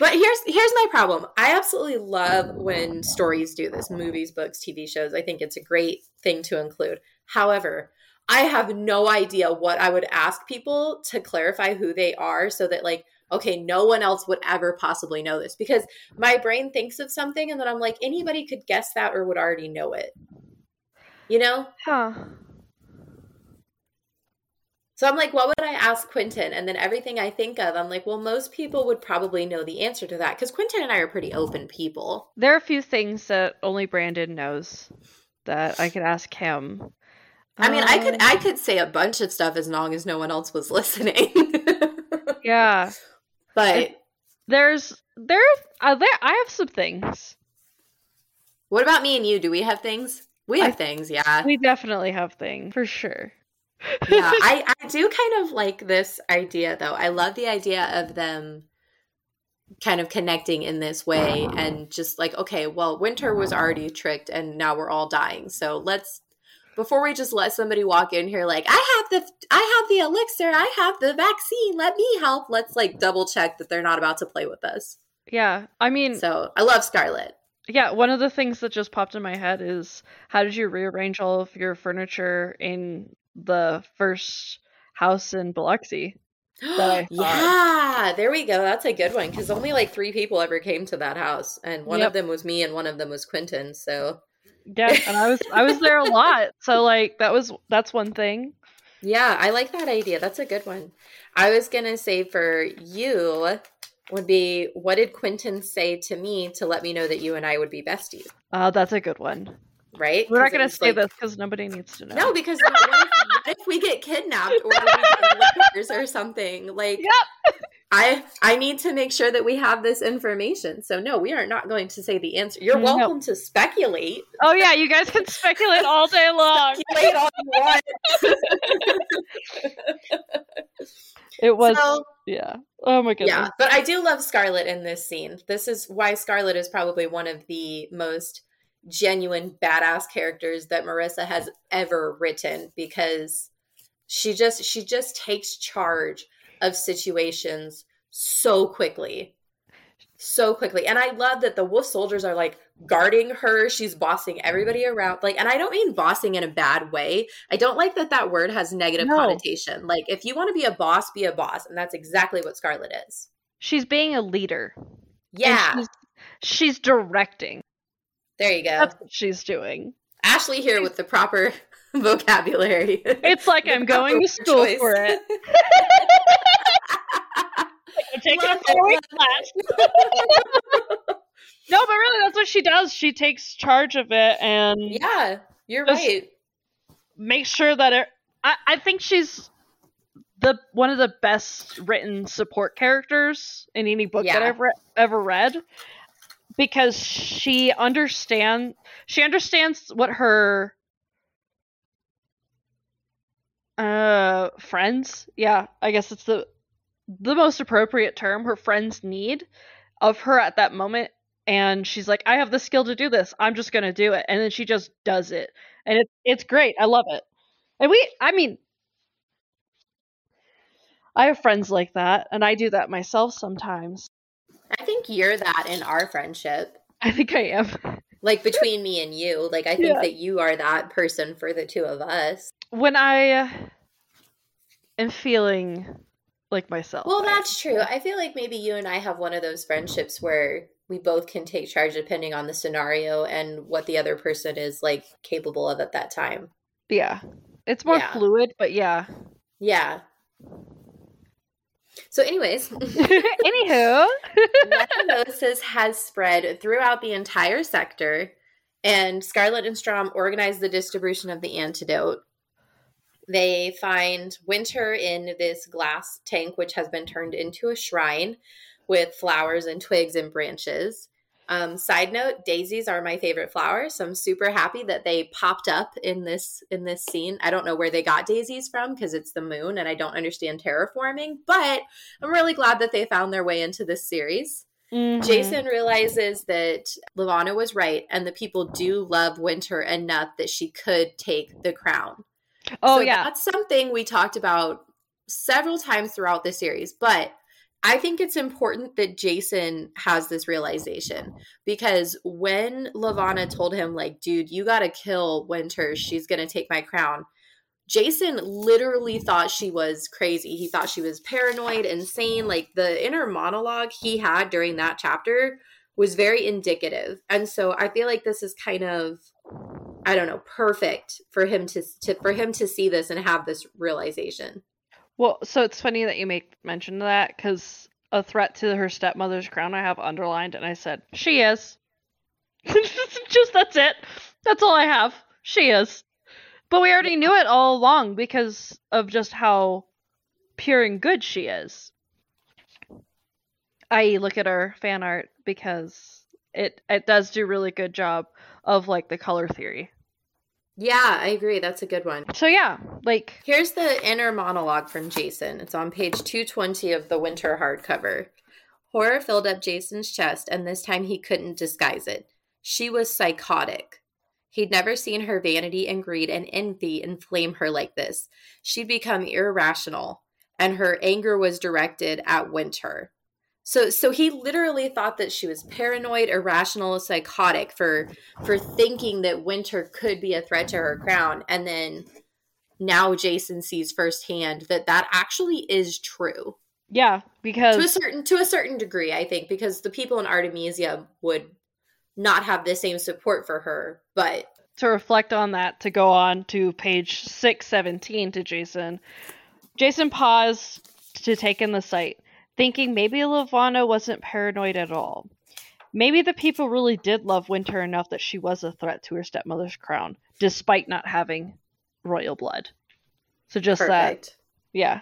[SPEAKER 6] But here's here's my problem. I absolutely love when stories do this, movies, books, TV shows. I think it's a great thing to include. However, I have no idea what I would ask people to clarify who they are so that like okay, no one else would ever possibly know this because my brain thinks of something and then I'm like anybody could guess that or would already know it. You know?
[SPEAKER 7] Huh.
[SPEAKER 6] So I'm like, what would I ask Quentin? And then everything I think of, I'm like, well, most people would probably know the answer to that because Quentin and I are pretty open people.
[SPEAKER 7] There are a few things that only Brandon knows that I could ask him.
[SPEAKER 6] I mean, I could
[SPEAKER 7] Um,
[SPEAKER 6] I could say a bunch of stuff as long as no one else was listening.
[SPEAKER 7] Yeah.
[SPEAKER 6] But
[SPEAKER 7] There's there uh, there I have some things.
[SPEAKER 6] what about me and you? Do we have things? We have
[SPEAKER 7] I-
[SPEAKER 6] things, yeah.
[SPEAKER 7] We definitely have things for sure.
[SPEAKER 6] yeah, I, I do kind of like this idea though. I love the idea of them kind of connecting in this way and just like, okay, well, Winter was already tricked and now we're all dying. So let's before we just let somebody walk in here like, I have the I have the elixir, I have the vaccine, let me help. Let's like double check that they're not about to play with us.
[SPEAKER 7] Yeah. I mean,
[SPEAKER 6] So I love Scarlet.
[SPEAKER 7] yeah, one of the things that just popped in my head is how did you rearrange all of your furniture in the first house in Biloxi? that I thought.
[SPEAKER 6] yeah, there we go. That's a good one because only like three people ever came to that house, and one
[SPEAKER 7] Yep.
[SPEAKER 6] of them was me, and one of them was Quentin. So
[SPEAKER 7] Yeah, and I was I was there a lot. So like that was that's one thing.
[SPEAKER 6] yeah, I like that idea. That's a good one. I was gonna say for you would be what did Quentin say to me to let me know that you and I would be besties,
[SPEAKER 7] Uh that's a good one.
[SPEAKER 6] right?
[SPEAKER 7] we're not gonna say
[SPEAKER 6] like-
[SPEAKER 7] this because nobody needs to know.
[SPEAKER 6] No, because what if, what if we get kidnapped or we get or something? Like,
[SPEAKER 7] Yep.
[SPEAKER 6] I I need to make sure that we have this information. So no, we are not going to say the answer. You're
[SPEAKER 7] No.
[SPEAKER 6] welcome to speculate.
[SPEAKER 7] Oh yeah, you guys can speculate all day long.
[SPEAKER 6] Speculate all you want.
[SPEAKER 7] It was
[SPEAKER 6] So-
[SPEAKER 7] yeah. Oh my goodness.
[SPEAKER 6] yeah, but I do love Scarlet in this scene. This is why Scarlet is probably one of the most genuine badass characters that Marissa has ever written because she just she just takes charge of situations so quickly. So quickly. And I love that the wolf soldiers are like guarding her. She's bossing everybody around. Like and I don't mean bossing in a bad way. I don't like that that word has negative
[SPEAKER 7] No.
[SPEAKER 6] connotation. Like if you want to be a boss, be a boss, and that's exactly what Scarlet is.
[SPEAKER 7] She's being a leader.
[SPEAKER 6] Yeah.
[SPEAKER 7] She's, she's directing.
[SPEAKER 6] There you go.
[SPEAKER 7] That's what she's doing.
[SPEAKER 6] Ashley here with the proper vocabulary.
[SPEAKER 7] It's like I'm going to school
[SPEAKER 6] choice.
[SPEAKER 7] for it. take
[SPEAKER 6] Love
[SPEAKER 7] it for
[SPEAKER 6] it,
[SPEAKER 7] no, but really, that's what she does. She takes charge of it and
[SPEAKER 6] Yeah, you're right.
[SPEAKER 7] Make sure that it. I, I think she's the one of the best written support characters in any book that I've re- ever read because she understand she understands what her uh friends yeah i guess it's the the most appropriate term her friends need of her at that moment and she's like i have the skill to do this i'm just going to do it and then she just does it and it's it's great i love it and we i mean i have friends like that and i do that myself sometimes
[SPEAKER 6] I think you're that in our friendship.
[SPEAKER 7] i think i am
[SPEAKER 6] Like between me and you. Like I think
[SPEAKER 7] Yeah.
[SPEAKER 6] that you are that person for the two of us.
[SPEAKER 7] when i am feeling like myself
[SPEAKER 6] Well, that's true. I feel like maybe you and I have one of those friendships where we both can take charge depending on the scenario and what the other person is like capable of at that time.
[SPEAKER 7] yeah it's more
[SPEAKER 6] Yeah.
[SPEAKER 7] fluid but yeah
[SPEAKER 6] Yeah. So, anyways,
[SPEAKER 7] anywho
[SPEAKER 6] Letumosis has spread throughout the entire sector, and Scarlet and Strom organize the distribution of the antidote. They find Winter in this glass tank, which has been turned into a shrine with flowers and twigs and branches. Um, side note: daisies are my favorite flower, so I'm super happy that they popped up in this in this scene. I don't know where they got daisies from because it's the moon, and I don't understand terraforming, but I'm really glad that they found their way into this series.
[SPEAKER 7] Mhm.
[SPEAKER 6] Jacin realizes that Levana was right, and the people do love Winter enough that she could take the crown.
[SPEAKER 7] Oh
[SPEAKER 6] So
[SPEAKER 7] yeah
[SPEAKER 6] that's something we talked about several times throughout the series. But I think it's important that Jacin has this realization because when Levana told him, like, dude, you got to kill Winter, she's going to take my crown. Jacin literally thought she was crazy. He thought she was paranoid, insane. Like the inner monologue he had during that chapter was very indicative. And so I feel like this is kind of I don't know, perfect for him to, to for him to see this and have this realization.
[SPEAKER 7] Well, so it's funny that you make mention of that because a threat to her stepmother's crown I have underlined, and I said she is. Just that's it. That's all I have. She is. But we already knew it all along because of just how pure and good she is. I look at her fan art because it it does do really good job of like the color theory.
[SPEAKER 6] Yeah, I agree. That's a good one.
[SPEAKER 7] So yeah, like
[SPEAKER 6] Here's the inner monologue from Jacin. It's on page 220 of the winter hardcover. Horror filled up Jacin's chest, and this time he couldn't disguise it. She was psychotic. He'd never seen her vanity and greed and envy inflame her like this. She'd become irrational, and her anger was directed at Winter. So so he literally thought that she was paranoid, irrational, psychotic for for thinking that Winter could be a threat to her crown and then now Jacin sees firsthand that that actually is true.
[SPEAKER 7] yeah, because
[SPEAKER 6] To a certain to a certain degree, I think because the people in Artemisia would not have the same support for her, but
[SPEAKER 7] to reflect on that to go on to page 617 to Jacin. Jacin paused to take in the sight, thinking maybe Levana wasn't paranoid at all. Maybe the people really did love Winter enough that she was a threat to her stepmother's crown, despite not having royal blood. So just that, yeah.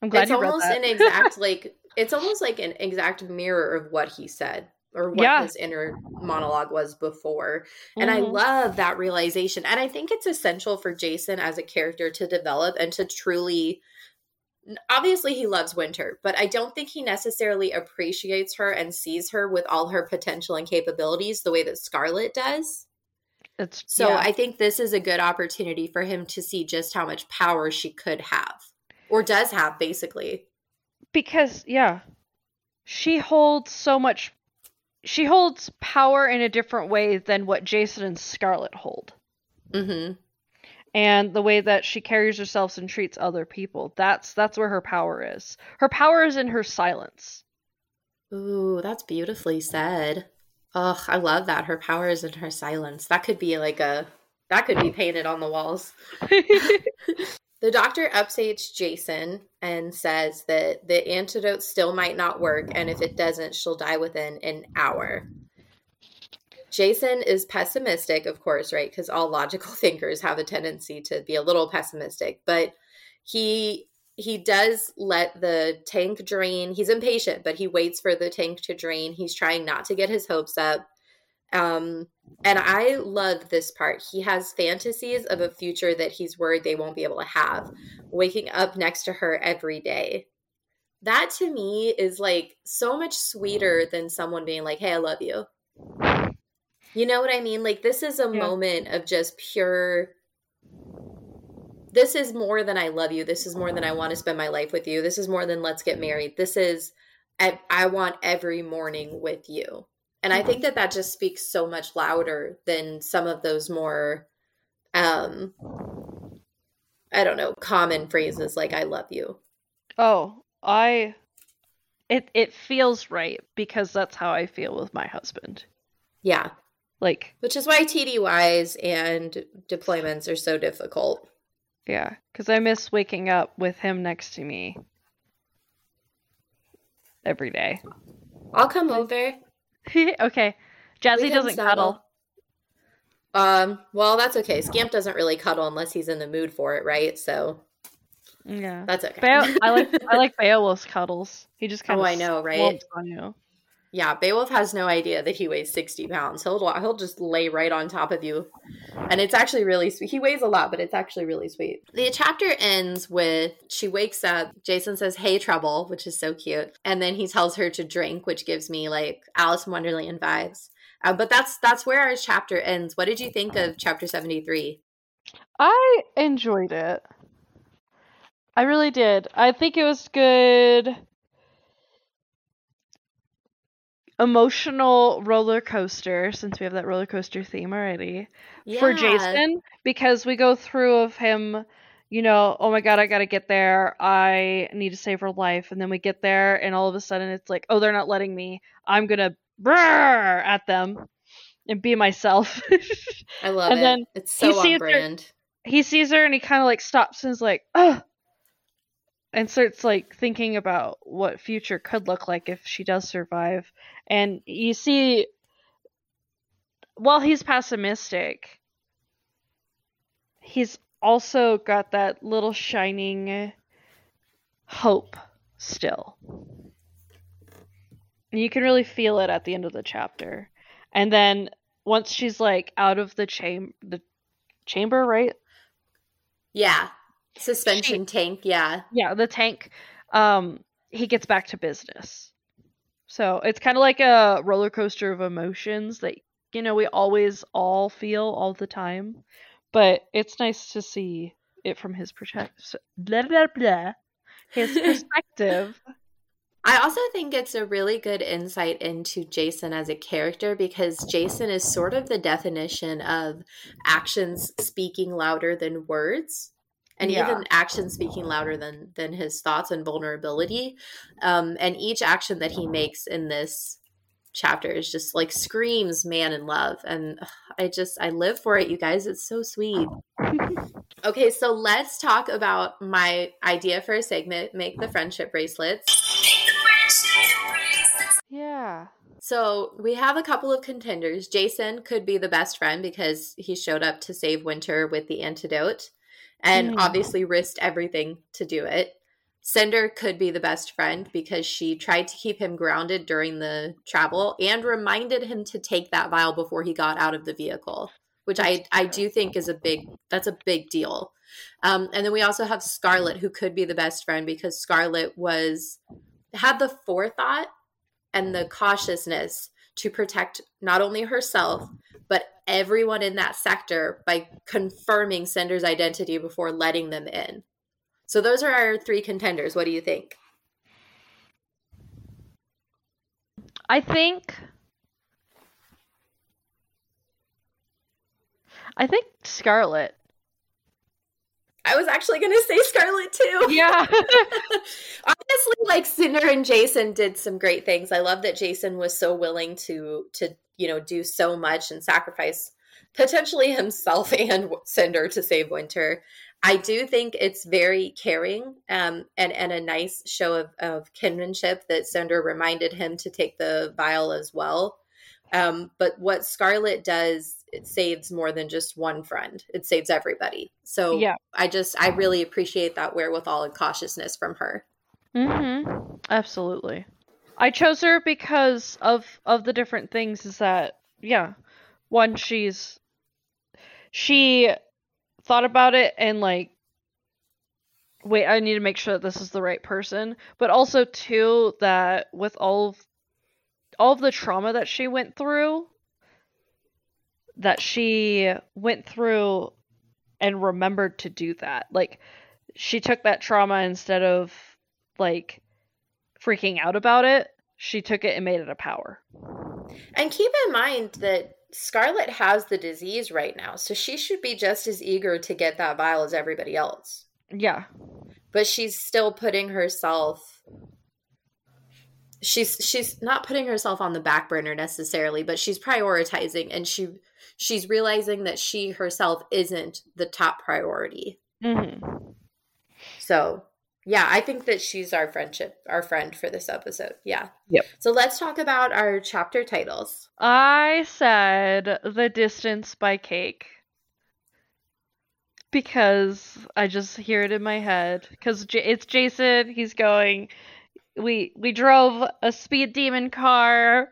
[SPEAKER 7] I'm glad
[SPEAKER 6] It's almost
[SPEAKER 7] that.
[SPEAKER 6] an exact like it's almost like an exact mirror of what he said or what
[SPEAKER 7] Yeah.
[SPEAKER 6] his inner monologue was before. And I
[SPEAKER 7] Mhm.
[SPEAKER 6] love that realization. And I think it's essential for Jacin as a character to develop and to truly obviously he loves Winter, but I don't think he necessarily appreciates her and sees her with all her potential and capabilities the way that Scarlet does.
[SPEAKER 7] It's
[SPEAKER 6] So
[SPEAKER 7] yeah.
[SPEAKER 6] I think this is a good opportunity for him to see just how much power she could have or does have basically.
[SPEAKER 7] because yeah she holds so much she holds power in a different way than what jacin and scarlet hold
[SPEAKER 6] Mhm.
[SPEAKER 7] And the way that she carries herself and treats other people that's that's where her power is her power is in her silence
[SPEAKER 6] Ooh, that's beautifully said. Ugh, I love that. Her power is in her silence. That could be like a that could be painted on the walls. The doctor updates Jacin and says that the antidote still might not work, and if it doesn't, she'll die within an hour. Jacin is pessimistic, of course, right? Because all logical thinkers have a tendency to be a little pessimistic, but he he does let the tank drain. He's impatient, but he waits for the tank to drain. He's trying not to get his hopes up. Um, and I love this part. He has fantasies of a future that he's worried they won't be able to have, waking up next to her every day. That to me is like so much sweeter than someone being like, Hey, I love you. You know what I mean? Like, this is a
[SPEAKER 7] Yeah.
[SPEAKER 6] moment of just pure this is more than I love you. This is more than I want to spend my life with you. This is more than let's get married. This is I, I want every morning with you. And I think that that just speaks so much louder than some of those more um I don't know, common phrases like I love you.
[SPEAKER 7] Oh, I it it feels right because that's how I feel with my husband.
[SPEAKER 6] Yeah.
[SPEAKER 7] Like,
[SPEAKER 6] Which is why TDYs and deployments are so difficult.
[SPEAKER 7] yeah, cuz I miss waking up with him next to me every day.
[SPEAKER 6] I'll come over.
[SPEAKER 7] okay. Jazzy doesn't
[SPEAKER 6] snuggle.
[SPEAKER 7] cuddle.
[SPEAKER 6] Um, well, that's okay. Scamp doesn't really cuddle unless he's in the mood for it, right? So
[SPEAKER 7] Yeah.
[SPEAKER 6] that's okay.
[SPEAKER 7] Beo- I like I like Beowulf's cuddles. He just kind
[SPEAKER 6] Oh,
[SPEAKER 7] of
[SPEAKER 6] I know, right?
[SPEAKER 7] on you.
[SPEAKER 6] Yeah, Beowulf has no idea that he weighs sixty pounds. He'll he'll just lay right on top of you, and it's actually really sweet. He weighs a lot, but it's actually really sweet. The chapter ends with she wakes up. Jacin says, "Hey, trouble," which is so cute, and then he tells her to drink, which gives me like Alice in Wonderland vibes. Uh, but that's that's where our chapter ends. What did you think of chapter seventy three?
[SPEAKER 7] I enjoyed it. I really did. I think it was good emotional roller coaster since we have that roller coaster theme already for Jacin because we go through of him you know oh my god I got to get there. I need to save her life. And then we get there and all of a sudden it's like oh they're not letting me. I'm going to brrr at them and be myself.
[SPEAKER 6] I love
[SPEAKER 7] and
[SPEAKER 6] it.
[SPEAKER 7] then
[SPEAKER 6] it's so on
[SPEAKER 7] sees her-
[SPEAKER 6] brand.
[SPEAKER 7] he sees her and he kind of like stops and is like, oh, and starts like thinking about what future could look like if she does survive. And you see, while he's pessimistic, he's also got that little shining hope still. You can really feel it at the end of the chapter. And then once she's like out of the chamber, the chamber, right?
[SPEAKER 6] Yeah, suspension tank. Yeah,
[SPEAKER 7] yeah the tank um he gets back to business so it's kind of like a roller coaster of emotions that you know we always all feel all the time but it's nice to see it from his perspective blah blah blah his perspective
[SPEAKER 6] I also think it's a really good insight into Jacin as a character because Jacin is sort of the definition of actions speaking louder than words. And
[SPEAKER 7] Yeah.
[SPEAKER 6] even action speaking louder than than his thoughts and vulnerability. Um, and each action that he makes in this chapter is just like screams man in love. And ugh, I just I live for it, you guys. It's so sweet. okay, so let's talk about my idea for a segment, make the friendship bracelets.
[SPEAKER 7] yeah
[SPEAKER 6] So we have a couple of contenders. Jacin could be the best friend because he showed up to save Winter with the antidote and
[SPEAKER 7] Mhm.
[SPEAKER 6] obviously risked everything to do it. Cinder could be the best friend because she tried to keep him grounded during the travel and reminded him to take that vial before he got out of the vehicle, which I, I do think is a big that's a big deal. Um, and then we also have Scarlet who could be the best friend because Scarlet was had the forethought and the cautiousness to protect not only herself everyone in that sector by confirming Cinder's identity before letting them in. So those are our three contenders. What do you think?
[SPEAKER 7] i think i think scarlet
[SPEAKER 6] I was actually going to say Scarlet too.
[SPEAKER 7] yeah
[SPEAKER 6] Honestly, like Cinder and Jacin did some great things. I love that Jacin was so willing to to you know do so much and sacrifice potentially himself and Cinder to save Winter. I do think it's very caring um, and, and a nice show of, of kinship that Cinder reminded him to take the vial as well. Um, but what Scarlet does, it saves more than just one friend. It saves everybody. So
[SPEAKER 7] Yeah.
[SPEAKER 6] I just, I really appreciate that wherewithal and cautiousness from her.
[SPEAKER 7] Mm-hmm. Absolutely. I chose her because of of the different things is that yeah. One, she's she thought about it and like wait, I need to make sure that this is the right person. But also too that with all of all of the trauma that she went through that she went through and remembered to do that. Like she took that trauma instead of like freaking out about it, she took it and made it a power.
[SPEAKER 6] And keep in mind that Scarlet has the disease right now, so she should be just as eager to get that vial as everybody else.
[SPEAKER 7] Yeah.
[SPEAKER 6] But she's still putting herself she's she's not putting herself on the back burner necessarily, but she's prioritizing and she she's realizing that she herself isn't the top priority.
[SPEAKER 7] Mm-hmm.
[SPEAKER 6] So, yeah, I think that she's our friendship, our friend for this episode. Yeah.
[SPEAKER 7] Yep.
[SPEAKER 6] So let's talk about our chapter titles.
[SPEAKER 7] I said The Distance by Cake. Because I just hear it in my head. Because J- it's Jacin. He's going. We we drove a speed demon car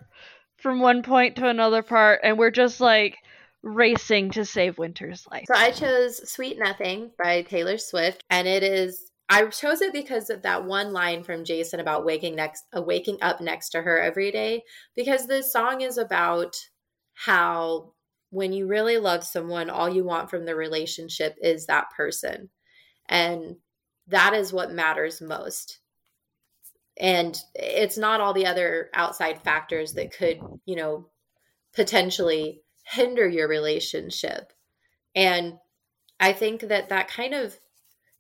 [SPEAKER 7] from one point to another part, and we're just like racing to save Winter's life.
[SPEAKER 6] So I chose Sweet Nothing by Taylor Swift, and it is I chose it because of that one line from Jacin about waking next uh, waking up next to her every day because this song is about how when you really love someone all you want from the relationship is that person and that is what matters most and it's not all the other outside factors that could you know potentially hinder your relationship. And i think that that kind of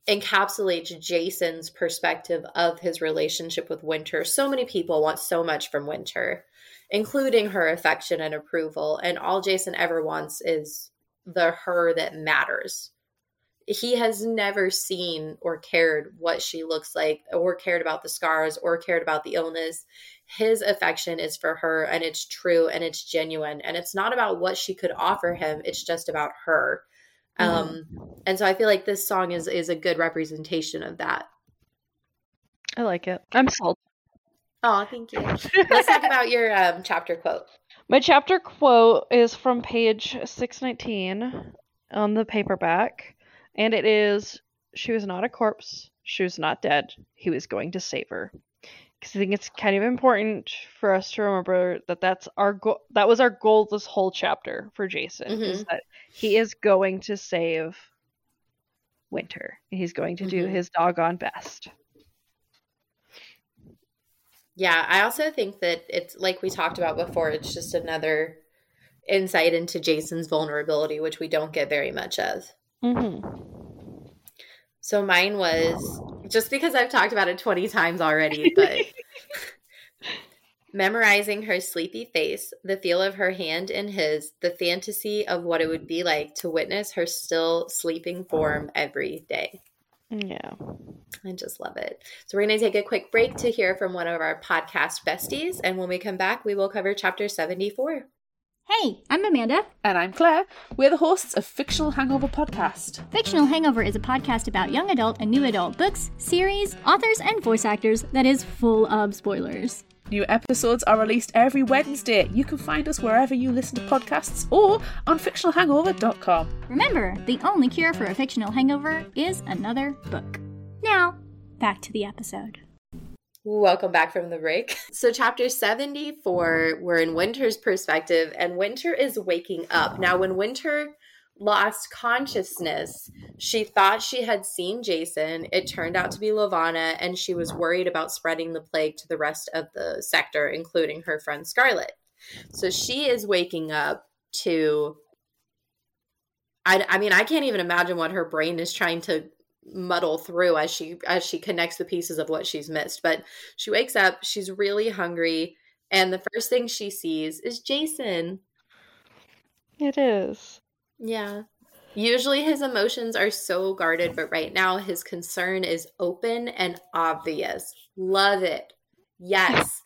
[SPEAKER 6] encapsulates jacin's perspective of his relationship with winter. So many people want so much from winter including her affection and approval. And all jacin ever wants is the her that matters he has never seen or cared what she looks like or cared about the scars or cared about the illness. His affection is for her and it's true and it's genuine and it's not about what she could offer him it's just about her. Um and so i feel like this song is is a good representation of that.
[SPEAKER 7] I like it. I'm sold.
[SPEAKER 6] oh thank you. Let's talk about your um chapter quote.
[SPEAKER 7] My chapter quote is from page 619 on the paperback, and it is She was not a corpse. She was not dead. He was going to save her. Because I think it's kind of important for us to remember that that's our goal. That was our goal this whole chapter for Jacin is that he is going to save Winter. He's going to do
[SPEAKER 6] Mhm.
[SPEAKER 7] his doggone best.
[SPEAKER 6] Yeah, I also think that it's like we talked about before, it's just another insight into Jacin's vulnerability, which we don't get very much of.
[SPEAKER 7] Mm-hmm.
[SPEAKER 6] So mine was just because I've talked about it 20 times already, but memorizing her sleepy face, the feel of her hand in his, the fantasy of what it would be like to witness her still sleeping form every day.
[SPEAKER 7] Yeah.
[SPEAKER 6] I just love it. So, we're going to take a quick break to hear from one of our podcast besties. And when we come back, we will cover chapter 74.
[SPEAKER 8] Hey, I'm Amanda.
[SPEAKER 9] And I'm Claire. We're the hosts of Fictional Hangover Podcast.
[SPEAKER 8] Fictional Hangover is a podcast about young adult and new adult books, series, authors, and voice actors that is full of spoilers.
[SPEAKER 9] New episodes are released every Wednesday. You can find us wherever you listen to podcasts or on fictionalhangover.com.
[SPEAKER 8] Remember, the only cure for a fictional hangover is another book. Now, back to the episode.
[SPEAKER 6] Welcome back from the break. So, chapter 74, we're in Winter's perspective, and Winter is waking up. Now, when Winter lost consciousness, she thought she had seen Jacin. It turned out to be Levana, and she was worried about spreading the plague to the rest of the sector, including her friend Scarlet. So, she is waking up to. I, I mean, I can't even imagine what her brain is trying to muddle through as she as she connects the pieces of what she's missed but she wakes up she's really hungry and the first thing she sees is jacin
[SPEAKER 7] It is.
[SPEAKER 6] Yeah. Usually his emotions are so guarded, but right now his concern is open and obvious. Love it. Yes.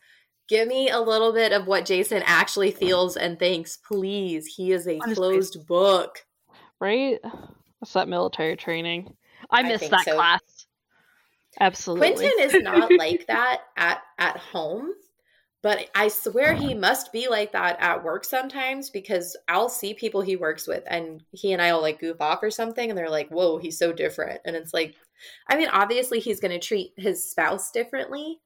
[SPEAKER 6] Give me a little bit of what Jacin actually feels and thinks, please. He is a closed book.
[SPEAKER 7] Right? What's that military training? I
[SPEAKER 6] I
[SPEAKER 7] that
[SPEAKER 6] so.
[SPEAKER 7] class. Absolutely.
[SPEAKER 6] Quentin is not like that at at home, but I swear he must be like that at work sometimes because I'll see people he works with and he and I will like goof off or something and they're like, "Whoa, he's so different." And it's like I mean, obviously he's going to treat his spouse differently,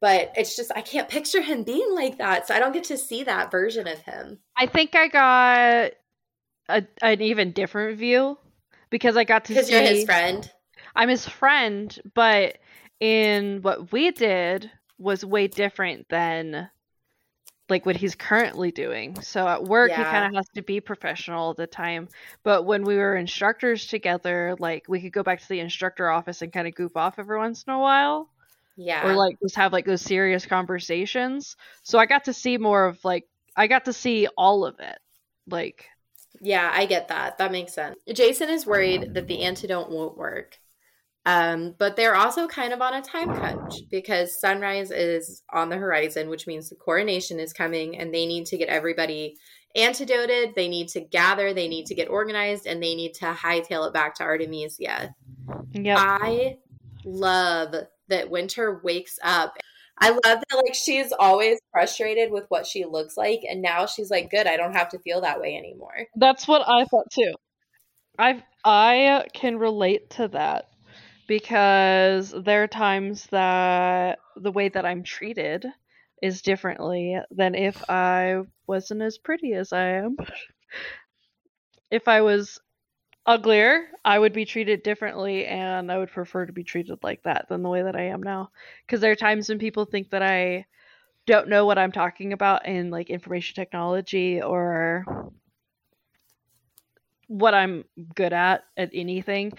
[SPEAKER 6] but it's just I can't picture him being like that. So I don't get to see that version of him.
[SPEAKER 7] I think I got a, an even different view because I got to
[SPEAKER 6] Because
[SPEAKER 7] see
[SPEAKER 6] you're his friend.
[SPEAKER 7] I'm his friend, but in what we did was way different than like what he's currently doing. So at work he kind of has to be professional all the time. But when we were instructors together, like we could go back to the instructor office and kind of goof off every once in a while
[SPEAKER 6] Yeah.
[SPEAKER 7] or like just have like those serious conversations. So I got to see more of like I got to see all of it. Like
[SPEAKER 6] Yeah, I get that. That makes sense. Jacin is worried that the antidote won't work. Um, but they're also kind of on a time crunch because sunrise is on the horizon, which means the coronation is coming and they need to get everybody antidoted. They need to gather, they need to get organized, and they need to hightail it back to Artemisia.
[SPEAKER 7] Yep.
[SPEAKER 6] I love that Winter wakes up. I love that like she's always frustrated with what she looks like, and now she's like, good, I don't have to feel that way anymore.
[SPEAKER 7] That's what I thought too. I I can relate to that because there are times that the way that I'm treated is differently than if I wasn't as pretty as I am. if I was uglier, I would be treated differently and I would prefer to be treated like that than the way that I am now. Cuz there are times when people think that I don't know what I'm talking about in like information technology or what I'm good at at anything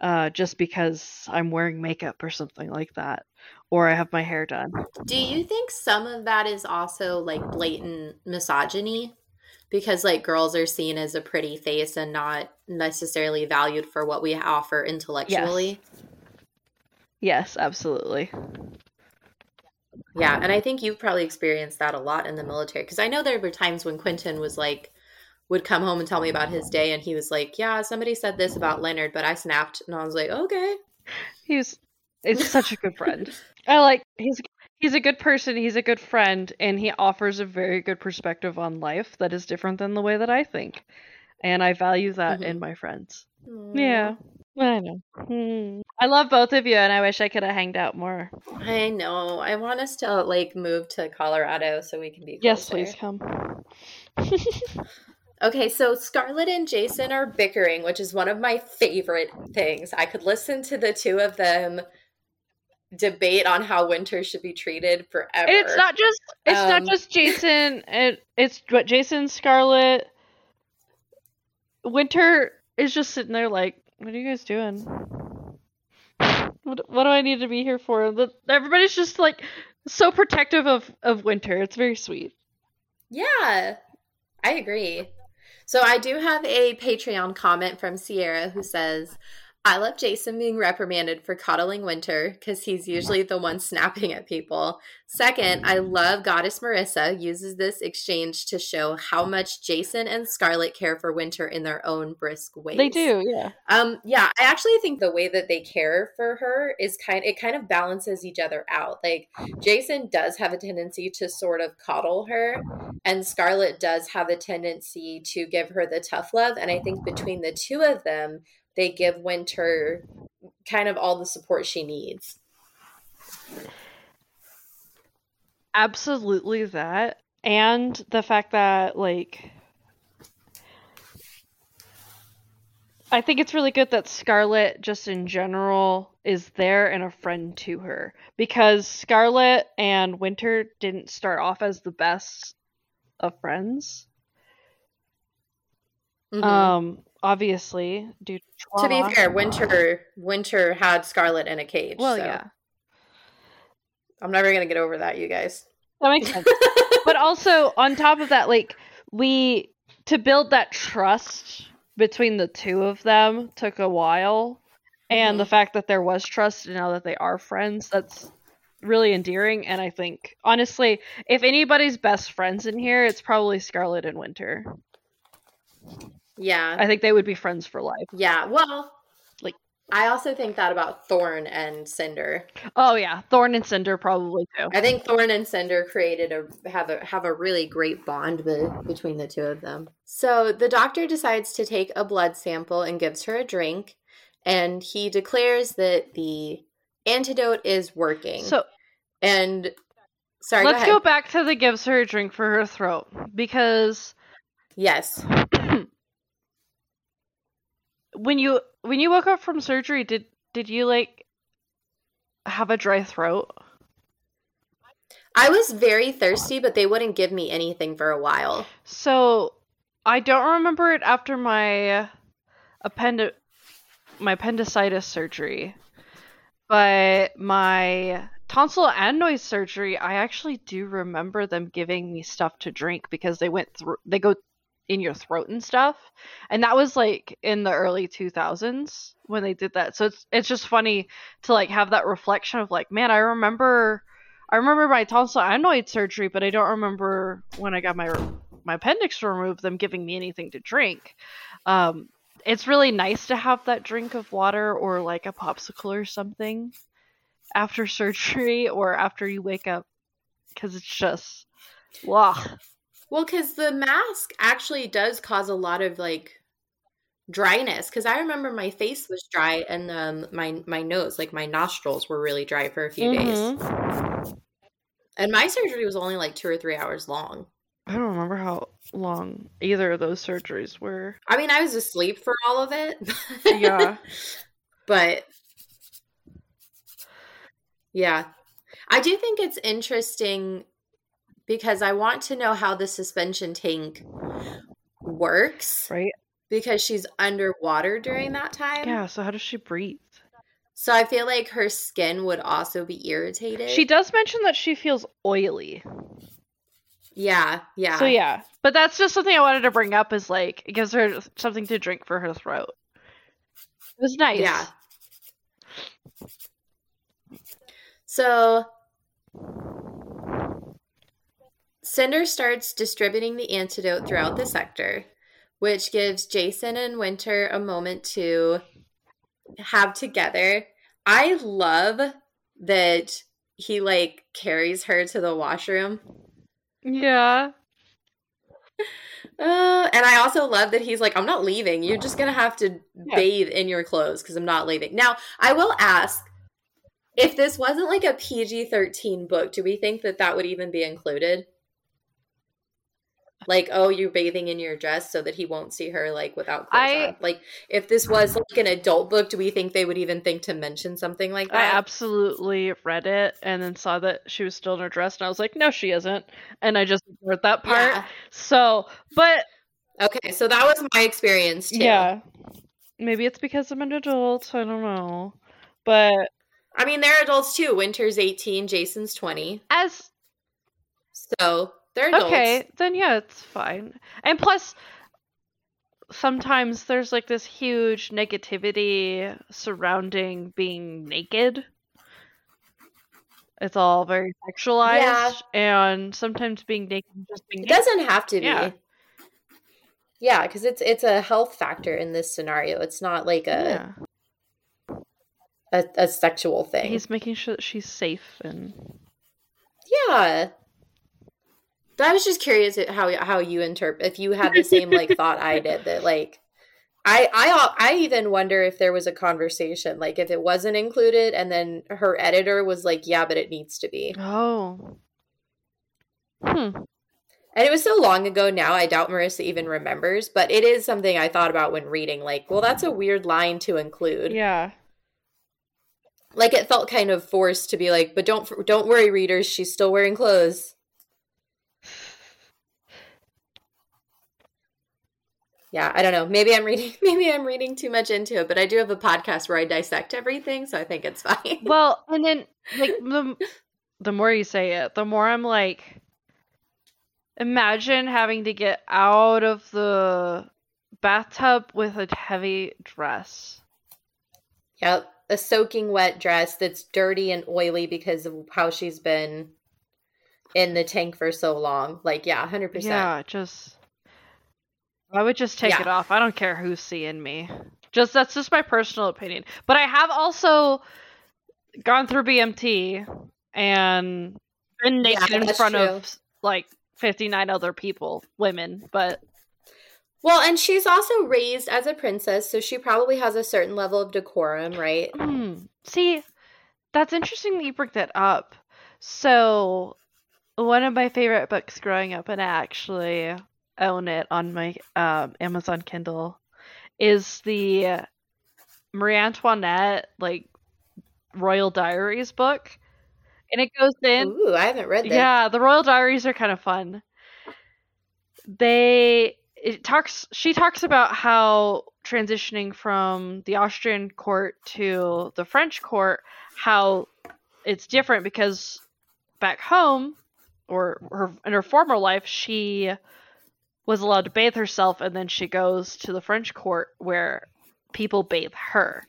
[SPEAKER 7] uh, just because I'm wearing makeup or something like that, or I have my hair done.
[SPEAKER 6] Do you think some of that is also like blatant misogyny? Because like girls are seen as a pretty face and not necessarily valued for what we offer intellectually.
[SPEAKER 7] Yes, absolutely.
[SPEAKER 6] Yeah, and I think you've probably experienced that a lot in the military because I know there were times when Quentin was like would come home and tell me about his day and he was like, "Yeah, somebody said this about Leonard, but I snapped." And I was like, "Okay."
[SPEAKER 7] He's is such a good friend. I like he's he's a good person, he's a good friend, and he offers a very good perspective on life that is different than the way that I think. And I value that in my friends. Yeah. I know. Hmm. I love both of you and I wish I could have hanged out more.
[SPEAKER 6] I know. I want us to like move to Colorado so we can be closer.
[SPEAKER 7] Yes, please come.
[SPEAKER 6] Okay, so Scarlet and Jacin are bickering, which is one of my favorite things. I could listen to the two of them debate on how winter should be treated forever.
[SPEAKER 7] It's not just it's
[SPEAKER 6] Um,
[SPEAKER 7] not just Jacin. It it's what Jacin Scarlet. Winter is just sitting there like, what are you guys doing? What what do I need to be here for? The- Everybody's just like so protective of of Winter. It's very sweet.
[SPEAKER 6] Yeah, I agree. So I do have a Patreon comment from Sierra who says, I love Jacin being reprimanded for coddling Winter because he's usually the one snapping at people. Second, I love Goddess Marissa uses this exchange to show how much Jacin and Scarlet care for Winter in their own brisk ways.
[SPEAKER 7] They do, yeah.
[SPEAKER 6] Um, yeah, I actually think the way that they care for her is kind it kind of balances each other out. Like Jacin does have a tendency to sort of coddle her, and Scarlet does have a tendency to give her the tough love. And I think between the two of them, they give Winter kind of all the support she needs.
[SPEAKER 7] Absolutely that. And the fact that like I think it's really good that Scarlet just in general is there and a friend to her because Scarlet and Winter didn't start off as the best of friends.
[SPEAKER 6] Mhm.
[SPEAKER 7] Um obviously due to
[SPEAKER 6] to be fair, Winter Winter had Scarlet in a cage.
[SPEAKER 7] Well,
[SPEAKER 6] so
[SPEAKER 7] yeah.
[SPEAKER 6] I'm never gonna get over that, you guys.
[SPEAKER 7] That makes sense. but also on top of that, like we to build that trust between the two of them took a while. And mm-hmm. the fact that there was trust and now that they are friends, that's really endearing. And I think, honestly, if anybody's best friends in here, it's probably Scarlet and Winter.
[SPEAKER 6] Yeah.
[SPEAKER 7] I think they would be friends for life.
[SPEAKER 6] yeah. Well,
[SPEAKER 7] Like-
[SPEAKER 6] I also think that about Thorne and Cinder.
[SPEAKER 7] Oh yeah, Thorne and Cinder probably too.
[SPEAKER 6] I think Thorne and Cinder created a have a have a really great bond be, between the two of them. So the doctor decides to take a blood sample and gives her a drink, and he declares that the antidote is working.
[SPEAKER 7] So
[SPEAKER 6] and sorry,
[SPEAKER 7] let's
[SPEAKER 6] go,
[SPEAKER 7] go back to the gives her a drink for her throat because
[SPEAKER 6] Yes,
[SPEAKER 7] when you when you woke up from surgery, did did you like have a dry throat?
[SPEAKER 6] I was very thirsty, but they wouldn't give me anything for a while.
[SPEAKER 7] So I don't remember it after my appendi- my appendicitis surgery, but my tonsil and noise surgery, I actually do remember them giving me stuff to drink because they went through they go in your throat and stuff. And that was like in the early 2000s when they did that. So it's it's just funny to like have that reflection of like, man, I remember I remember my tonsil adenoid surgery, but I don't remember when I got my my appendix removed them giving me anything to drink. Um, it's really nice to have that drink of water or like a popsicle or something after surgery or after you wake up because it's just wow.
[SPEAKER 6] Well, because the mask actually does cause a lot of like dryness. Because I remember my face was dry and um, my my nose, like my nostrils, were really dry for a few days.
[SPEAKER 7] Mhm.
[SPEAKER 6] And my surgery was only like two or three hours long.
[SPEAKER 7] I don't remember how long either of those surgeries were.
[SPEAKER 6] I mean, I was asleep for all of it.
[SPEAKER 7] Yeah.
[SPEAKER 6] but yeah, I do think it's interesting because I want to know how the suspension tank works.
[SPEAKER 7] Right?
[SPEAKER 6] Because she's underwater during that time.
[SPEAKER 7] Yeah, so how does she breathe?
[SPEAKER 6] So I feel like her skin would also be irritated.
[SPEAKER 7] She does mention that she feels oily.
[SPEAKER 6] Yeah, yeah.
[SPEAKER 7] So yeah, but that's just something I wanted to bring up. Is like it gives her something to drink for her throat. It was nice.
[SPEAKER 6] Yeah. So Cinder starts distributing the antidote throughout the sector, which gives Jacin and Winter a moment to have together. I love that he like carries her to the washroom.
[SPEAKER 7] Yeah.
[SPEAKER 6] Uh, and I also love that he's like, I'm not leaving. You're just gonna have to
[SPEAKER 7] Yeah.
[SPEAKER 6] bathe in your clothes because I'm not leaving. Now, I will ask if this wasn't like a PG 13 book, do we think that that would even be included? Like, oh, you're bathing in your dress so that he won't see her like without clothes
[SPEAKER 7] I-
[SPEAKER 6] on. Like, if this was like an adult book, do we think they would even think to mention something like that I
[SPEAKER 7] absolutely read it and then saw that she was still in her dress, and I was like, no, she isn't. And I just ignored that part.
[SPEAKER 6] Yeah.
[SPEAKER 7] So, but
[SPEAKER 6] Okay, so that was my experience too.
[SPEAKER 7] yeah, maybe it's because I'm an adult. I don't know. But
[SPEAKER 6] I mean, they're adults too. Winter's 18, Jacin's 20.
[SPEAKER 7] as
[SPEAKER 6] So they're adults.
[SPEAKER 7] okay, then yeah, it's fine. And plus, sometimes there's like this huge negativity surrounding being naked. It's all very sexualized,
[SPEAKER 6] Yeah.
[SPEAKER 7] and sometimes being naked just being
[SPEAKER 6] It
[SPEAKER 7] naked.
[SPEAKER 6] doesn't have to be.
[SPEAKER 7] Yeah.
[SPEAKER 6] Yeah, because it's it's a health factor in this scenario. It's not like a
[SPEAKER 7] Yeah.
[SPEAKER 6] a, a sexual thing.
[SPEAKER 7] He's making sure that she's safe and
[SPEAKER 6] yeah. I was just curious how how you interpret if you had the same like thought I did that like I I I even wonder if there was a conversation like if it wasn't included and then her editor was like yeah but it needs to be.
[SPEAKER 7] oh. Hmm.
[SPEAKER 6] And it was so long ago now, I doubt Marissa even remembers, but it is something I thought about when reading. Like, well, that's a weird line to include.
[SPEAKER 7] Yeah.
[SPEAKER 6] Like, it felt kind of forced to be like, but don't don't worry, readers, she's still wearing clothes. Yeah, I don't know. Maybe I'm reading. Maybe I'm reading too much into it, but I do have a podcast where I dissect everything, so I think it's fine.
[SPEAKER 7] Well, and then like the the more you say it, the more I'm like Imagine having to get out of the bathtub with a heavy dress.
[SPEAKER 6] Yep. A soaking wet dress that's dirty and oily because of how she's been in the tank for so long. Like, yeah, 100%.
[SPEAKER 7] Yeah, just I would just take
[SPEAKER 6] Yeah.
[SPEAKER 7] it off. I don't care who's seeing me. Just that's just my personal opinion. But I have also gone through BMT and been
[SPEAKER 6] Yeah,
[SPEAKER 7] naked in front
[SPEAKER 6] true.
[SPEAKER 7] of like 59 other people, women, but
[SPEAKER 6] Well, and she's also raised as a princess, so she probably has a certain level of decorum, right?
[SPEAKER 7] Hmm. See, that's interesting that you bring that up. So, one of my favorite books growing up, and I actually own it on my um, Amazon Kindle, is the Marie Antoinette like Royal Diaries book, and it goes in.
[SPEAKER 6] Ooh, I haven't read that.
[SPEAKER 7] Yeah, the Royal Diaries are kind of fun. They it talks she talks about how transitioning from the Austrian court to the French court how it's different because back home or her in her former life she was allowed to bathe herself and then she goes to the French court where people bathe her.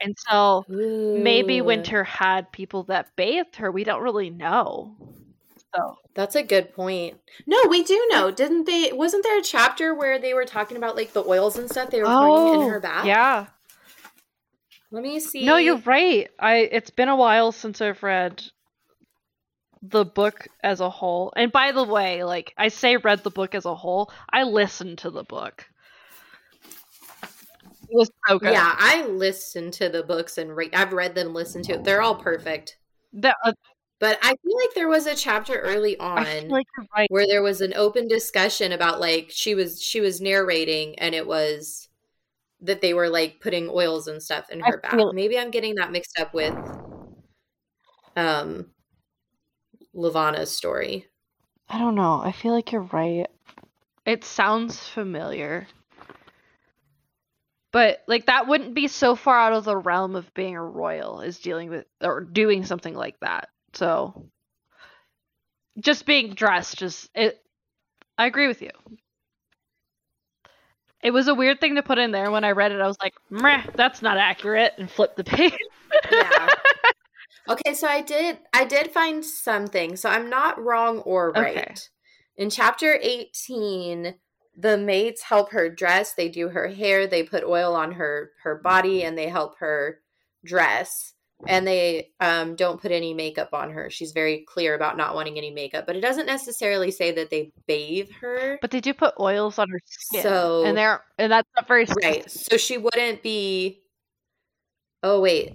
[SPEAKER 7] And so maybe Winter had people that bathed her. We don't really know. So
[SPEAKER 6] That's a good point. No, we do know. Didn't they? Wasn't there a chapter where they were talking about like the oils and stuff they were pouring in oh, her bath?
[SPEAKER 7] Oh, yeah.
[SPEAKER 6] Let me see.
[SPEAKER 7] No, you're right. I it's been a while since I've read the book as a whole. And by the way, like I say read the book as a whole, I listened to the book. It was so good.
[SPEAKER 6] Yeah, I listened to the books and re- I've read them, listened to it. They're all perfect.
[SPEAKER 7] That, uh,
[SPEAKER 6] But I feel like there was a chapter early on
[SPEAKER 7] like right.
[SPEAKER 6] where there was an open discussion about like she was she was narrating and it was that they were like putting oils and stuff in
[SPEAKER 7] I
[SPEAKER 6] her bath.
[SPEAKER 7] feel-
[SPEAKER 6] Maybe I'm getting that mixed up with um Levana's story.
[SPEAKER 7] I don't know. I feel like you're right. It sounds familiar. But like that wouldn't be so far out of the realm of being a royal is dealing with or doing something like that. So just being dressed just it I agree with you. It was a weird thing to put in there when I read it. I was like, Meh, that's not accurate and flipped the page.
[SPEAKER 6] Yeah. okay, so I did I did find something. So I'm not wrong or right.
[SPEAKER 7] Okay.
[SPEAKER 6] In chapter 18, the maids help her dress, they do her hair, they put oil on her her body and they help her dress. And they um, don't put any makeup on her. She's very clear about not wanting any makeup, but it doesn't necessarily say that they bathe her.
[SPEAKER 7] But they do put oils on her skin.
[SPEAKER 6] So-
[SPEAKER 7] and they're and that's not very
[SPEAKER 6] Right. So she wouldn't be. Oh, wait.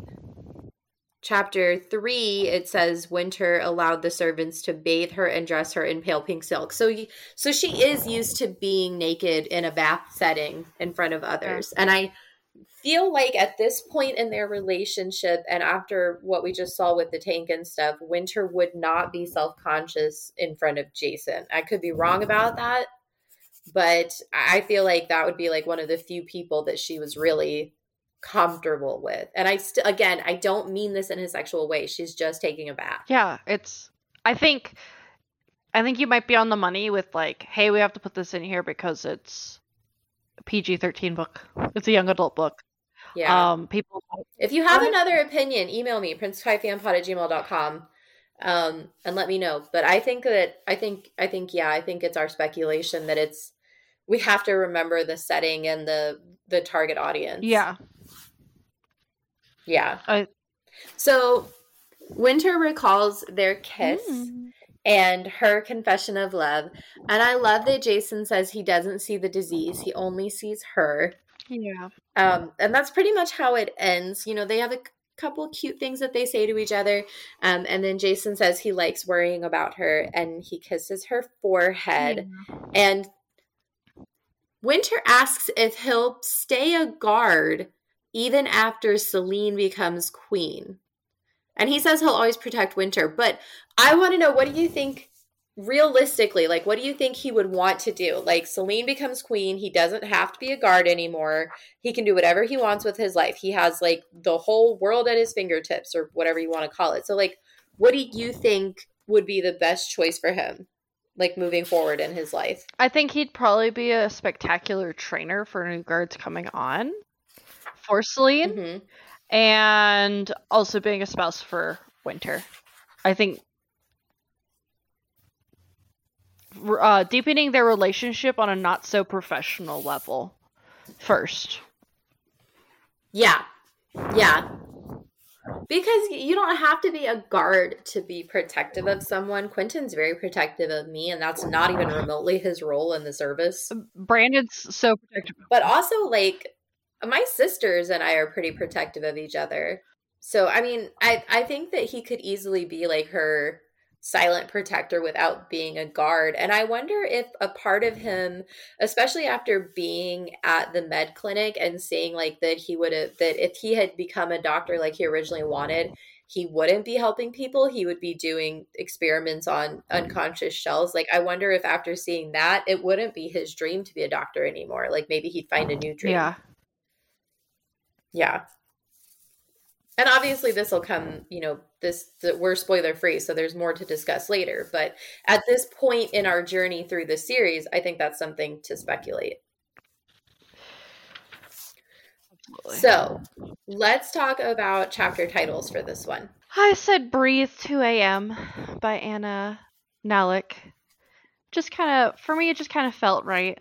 [SPEAKER 6] Chapter three, it says Winter allowed the servants to bathe her and dress her in pale pink silk. So, so she is used to being naked in a bath setting in front of others. And I feel like at this point in their relationship, and after what we just saw with the tank and stuff, Winter would not be self conscious in front of Jacin. I could be wrong about that, but I feel like that would be like one of the few people that she was really comfortable with. And I still, again, I don't mean this in a sexual way. She's just taking a bath.
[SPEAKER 7] Yeah, it's I think I think you might be on the money with like, hey, we have to put this in here because it's a PG-13 book. It's a young adult book.
[SPEAKER 6] Yeah.
[SPEAKER 7] Um people
[SPEAKER 6] if you have another opinion, email me, princekaifanpod at gmail.com. Um, and let me know. But I think that I think I think yeah, I think it's our speculation that it's we have to remember the setting and the the target audience.
[SPEAKER 7] Yeah.
[SPEAKER 6] Yeah.
[SPEAKER 7] I
[SPEAKER 6] So Winter recalls their kiss
[SPEAKER 7] Mm.
[SPEAKER 6] and her confession of love. And I love that Jacin says he doesn't see the disease, he only sees her.
[SPEAKER 7] Yeah.
[SPEAKER 6] Um, and that's pretty much how it ends. You know, they have a couple cute things that they say to each other. Um, and then Jacin says he likes worrying about her and he kisses her forehead. And Winter asks if he'll stay a guard even after Selene becomes queen. And he says he'll always protect Winter. But I want to know what do you think realistically? Like, what do you think he would want to do? Like, Selene becomes queen. He doesn't have to be a guard anymore. He can do whatever he wants with his life. He has like the whole world at his fingertips, or whatever you want to call it. So, like, what do you think would be the best choice for him? like moving forward in his life.
[SPEAKER 7] I think he'd probably be a spectacular trainer for new guards coming on for Selene,
[SPEAKER 6] Mhm.
[SPEAKER 7] and also being a spouse for Winter. I think uh, deepening their relationship on a not so professional level first.
[SPEAKER 6] Yeah. Yeah. Because you don't have to be a guard to be protective of someone. Quentin's very protective of me, and that's not even remotely his role in the service.
[SPEAKER 7] Brandon's so protective.
[SPEAKER 6] But also, like, my sisters and I are pretty protective of each other. So, I mean, I, I think that he could easily be like her silent protector without being a guard. And I wonder if a part of him, especially after being at the med clinic and seeing like that he would have, that if he had become a doctor like he originally wanted, he wouldn't be helping people. He would be doing experiments on unconscious shells. Like, I wonder if after seeing that, it wouldn't be his dream to be a doctor anymore. Like, maybe he'd find a new dream.
[SPEAKER 7] Yeah.
[SPEAKER 6] Yeah. And obviously, this will come, you know, this, th- we're spoiler free, so there's more to discuss later. But at this point in our journey through the series, I think that's something to speculate. So let's talk about chapter titles for this one.
[SPEAKER 7] I said Breathe 2 a.m. by Anna Nalick. Just kind of, for me, it just kind of felt right.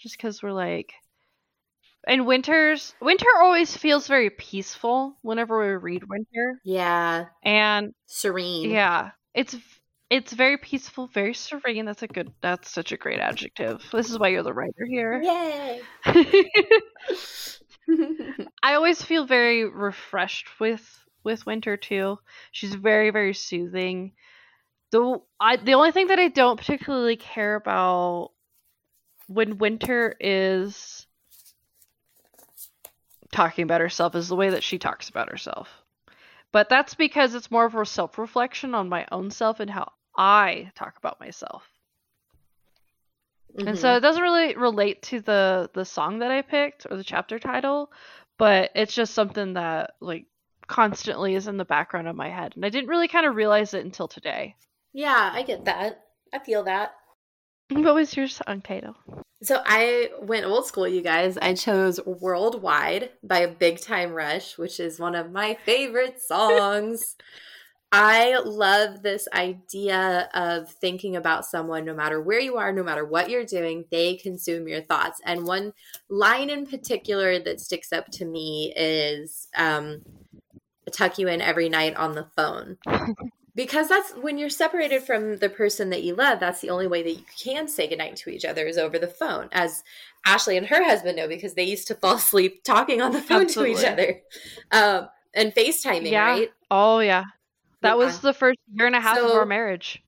[SPEAKER 7] Just because we're like, and Winter's, Winter always feels very peaceful whenever we read Winter.
[SPEAKER 6] Yeah.
[SPEAKER 7] And
[SPEAKER 6] serene.
[SPEAKER 7] Yeah. It's, it's very peaceful, very serene. That's a good, that's such a great adjective. This is why you're the writer here.
[SPEAKER 6] Yay.
[SPEAKER 7] I always feel very refreshed with with Winter too. She's very very soothing. The I the only thing that I don't particularly care about when Winter is talking about herself is the way that she talks about herself. But that's because it's more of a self-reflection on my own self and how I talk about myself. And so
[SPEAKER 6] Mhm.
[SPEAKER 7] it doesn't really relate to the the song that I picked or the chapter title, but it's just something that like constantly is in the background of my head. And I didn't really kind of realize it until today.
[SPEAKER 6] yeah, I get that. I feel that.
[SPEAKER 7] What was your song title?
[SPEAKER 6] So I went old school, you guys. I chose Worldwide by Big Time Rush, which is one of my favorite songs. I love this idea of thinking about someone no matter where you are, no matter what you're doing, they consume your thoughts. And one line in particular that sticks up to me is um, tuck you in every night on the phone. Because that's when you're separated from the person that you love, that's the only way that you can say goodnight to each other is over the phone. As Ashleigh and her husband know, because they used to fall asleep talking on the phone to each other um, and FaceTiming,
[SPEAKER 7] yeah.
[SPEAKER 6] right?
[SPEAKER 7] Oh yeah. That was the first year and a half of our marriage.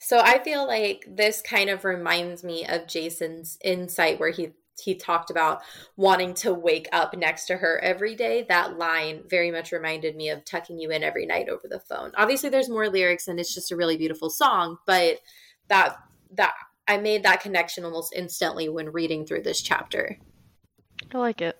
[SPEAKER 6] So I feel like this kind of reminds me of Jacin's insight where he he talked about wanting to wake up next to her every day. That line very much reminded me of tucking you in every night over the phone. Obviously there's more lyrics and it's just a really beautiful song, but that that I made that connection almost instantly when reading through this chapter.
[SPEAKER 7] I like it.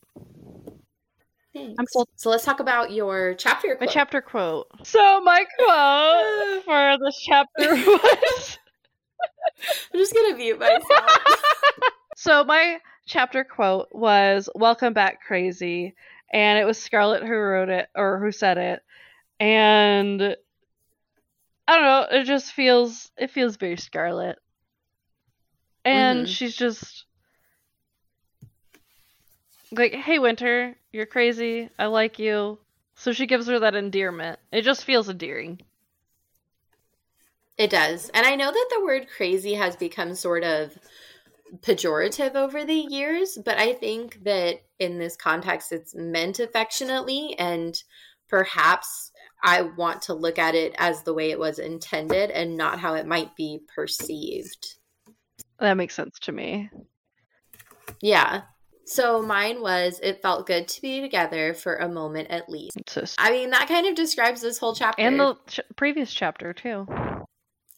[SPEAKER 6] Thanks. So let's talk about your chapter
[SPEAKER 7] My
[SPEAKER 6] quote.
[SPEAKER 7] chapter quote. So my quote for this chapter was
[SPEAKER 6] I'm just gonna mute myself.
[SPEAKER 7] So my chapter quote was "Welcome back, crazy," and it was Scarlet who wrote it or who said it, and I don't know. It just feels it feels very Scarlet, and
[SPEAKER 6] Mhm.
[SPEAKER 7] she's just like, "Hey, Winter, you're crazy. I like you." So she gives her that endearment. It just feels endearing.
[SPEAKER 6] It does. And I know that the word crazy has become sort of pejorative over the years, but I think that in this context, it's meant affectionately. And perhaps I want to look at it as the way it was intended and not how it might be perceived.
[SPEAKER 7] That makes sense to me.
[SPEAKER 6] Yeah. So mine was it felt good to be together for a moment at least.
[SPEAKER 7] Just-
[SPEAKER 6] I mean, that kind of describes this whole chapter.
[SPEAKER 7] and the ch- previous chapter too.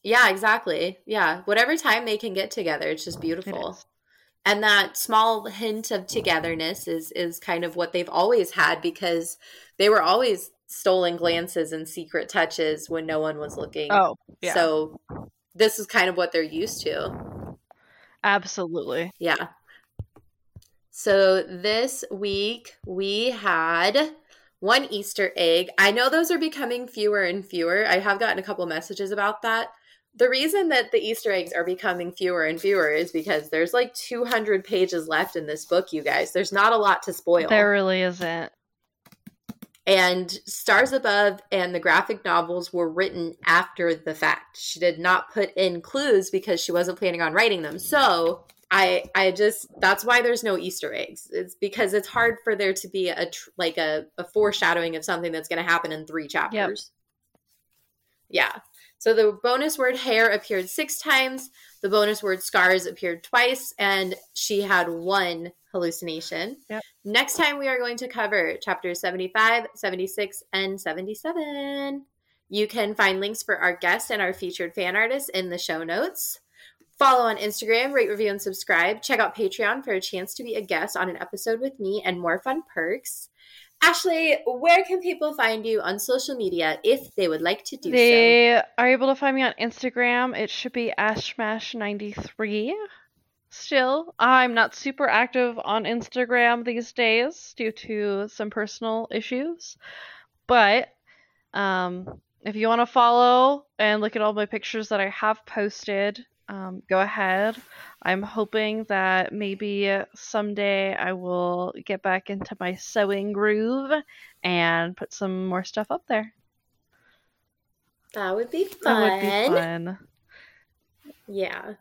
[SPEAKER 6] Yeah, exactly. Yeah. Whatever time they can get together, it's just oh, beautiful. And that small hint of togetherness is is kind of what they've always had because they were always stolen glances and secret touches when no one was looking.
[SPEAKER 7] Oh, yeah.
[SPEAKER 6] So this is kind of what they're used to.
[SPEAKER 7] Absolutely.
[SPEAKER 6] Yeah. So this week we had one Easter egg. I know those are becoming fewer and fewer. I have gotten a couple messages about that. The reason that the Easter eggs are becoming fewer and fewer is because there's like 200 pages left in this book, you guys. There's not a lot to spoil.
[SPEAKER 7] There really isn't.
[SPEAKER 6] And Stars Above and the graphic novels were written after the fact. She did not put in clues because she wasn't planning on writing them. So I I just that's why there's no Easter eggs. It's because it's hard for there to be a tr- like a, a foreshadowing of something that's going to happen in three chapters. Yeah. So the bonus word hair appeared six times. The bonus word scars appeared twice, and she had one hallucination.
[SPEAKER 7] Yep.
[SPEAKER 6] Next time we are going to cover chapters 75, 76, and 77. You can find links for our guests and our featured fan artists in the show notes. Follow on Instagram, rate, review, and subscribe. Check out Patreon for a chance to be a guest on an episode with me and more fun perks. Ashleigh, where can people find you on social media if they would like to do so?
[SPEAKER 7] They are able to find me on Instagram. It should be ashmash93. Still, I'm not super active on Instagram these days due to some personal issues. But um, if you want to follow and look at all my pictures that I have posted, um, go ahead. I'm hoping that maybe someday I will get back into my sewing groove and put some more stuff up there.
[SPEAKER 6] That would be
[SPEAKER 7] That would be fun.
[SPEAKER 6] Yeah.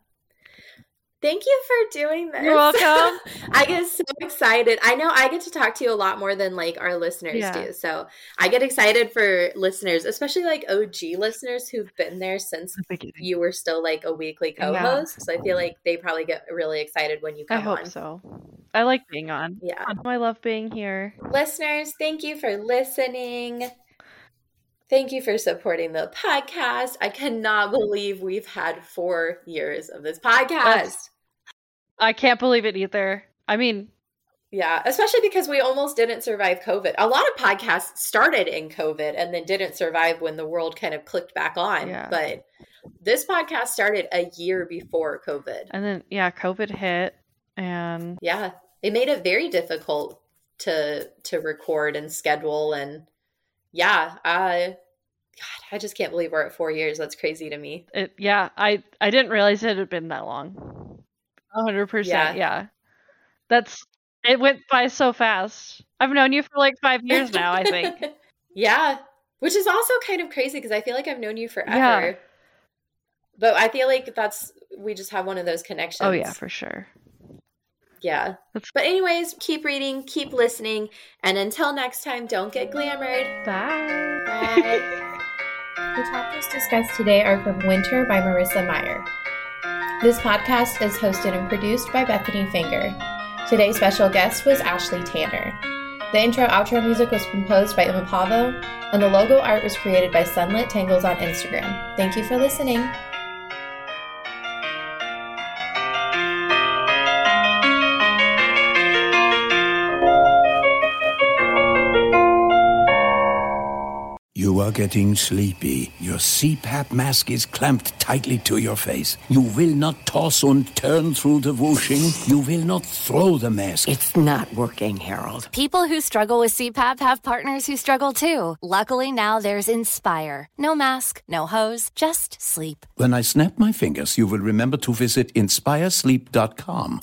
[SPEAKER 6] Thank you for doing this.
[SPEAKER 7] You're welcome.
[SPEAKER 6] I get so excited. I know I get to talk to you a lot more than like our listeners
[SPEAKER 7] Yeah.
[SPEAKER 6] do. So I get excited for listeners, especially like OG listeners who've been there since you were still like a weekly co-host. So I feel like they probably get really excited when you come I
[SPEAKER 7] hope
[SPEAKER 6] on.
[SPEAKER 7] so. I like being on.
[SPEAKER 6] Yeah.
[SPEAKER 7] I love being here.
[SPEAKER 6] Listeners, thank you for listening. Thank you for supporting the podcast. I cannot believe we've had four years of this podcast.
[SPEAKER 7] That's- I can't believe it either. I mean,
[SPEAKER 6] Yeah, especially because we almost didn't survive COVID. A lot of podcasts started in COVID and then didn't survive when the world kind of clicked back on.
[SPEAKER 7] Yeah.
[SPEAKER 6] But this podcast started a year before COVID.
[SPEAKER 7] and then yeah, COVID hit and
[SPEAKER 6] Yeah, it made it very difficult to to record and schedule and yeah, I God, I just can't believe we're at 4 years. That's crazy to me.
[SPEAKER 7] it yeah, I I didn't realize it had been that long. A hundred
[SPEAKER 6] Yeah.
[SPEAKER 7] percent, yeah. That's it went by so fast. I've known you for like five years now, I think.
[SPEAKER 6] yeah, which is also kind of crazy because I feel like I've known you forever.
[SPEAKER 7] Yeah.
[SPEAKER 6] But I feel like that's we just have one of those connections.
[SPEAKER 7] Oh yeah, for sure.
[SPEAKER 6] Yeah. But anyways, keep reading, keep listening, and until next time, don't get glamored.
[SPEAKER 7] Bye.
[SPEAKER 6] Bye. the chapters discussed today are from Winter by Marissa Meyer. This podcast is hosted and produced by Bethanie Finger. Today's special guest was Ashleigh Tanner. The intro outro music was composed by Emma Pavvo, and the logo art was created by Sunlit Tangles on Instagram. Thank you for listening.
[SPEAKER 10] Are getting sleepy. Your CPAP mask is clamped tightly to your face. You will not toss and turn through the whooshing. You will not throw the mask.
[SPEAKER 2] It's not working, Harold. People who struggle with CPAP have partners who struggle too. Luckily, now there's Inspire. No mask, no hose, just sleep.
[SPEAKER 10] When I snap my fingers, you will remember to visit inspiresleep.com.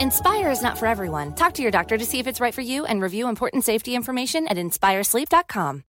[SPEAKER 2] Inspire is not for everyone. Talk to your doctor to see if it's right for you and review important safety information at inspiresleep.com.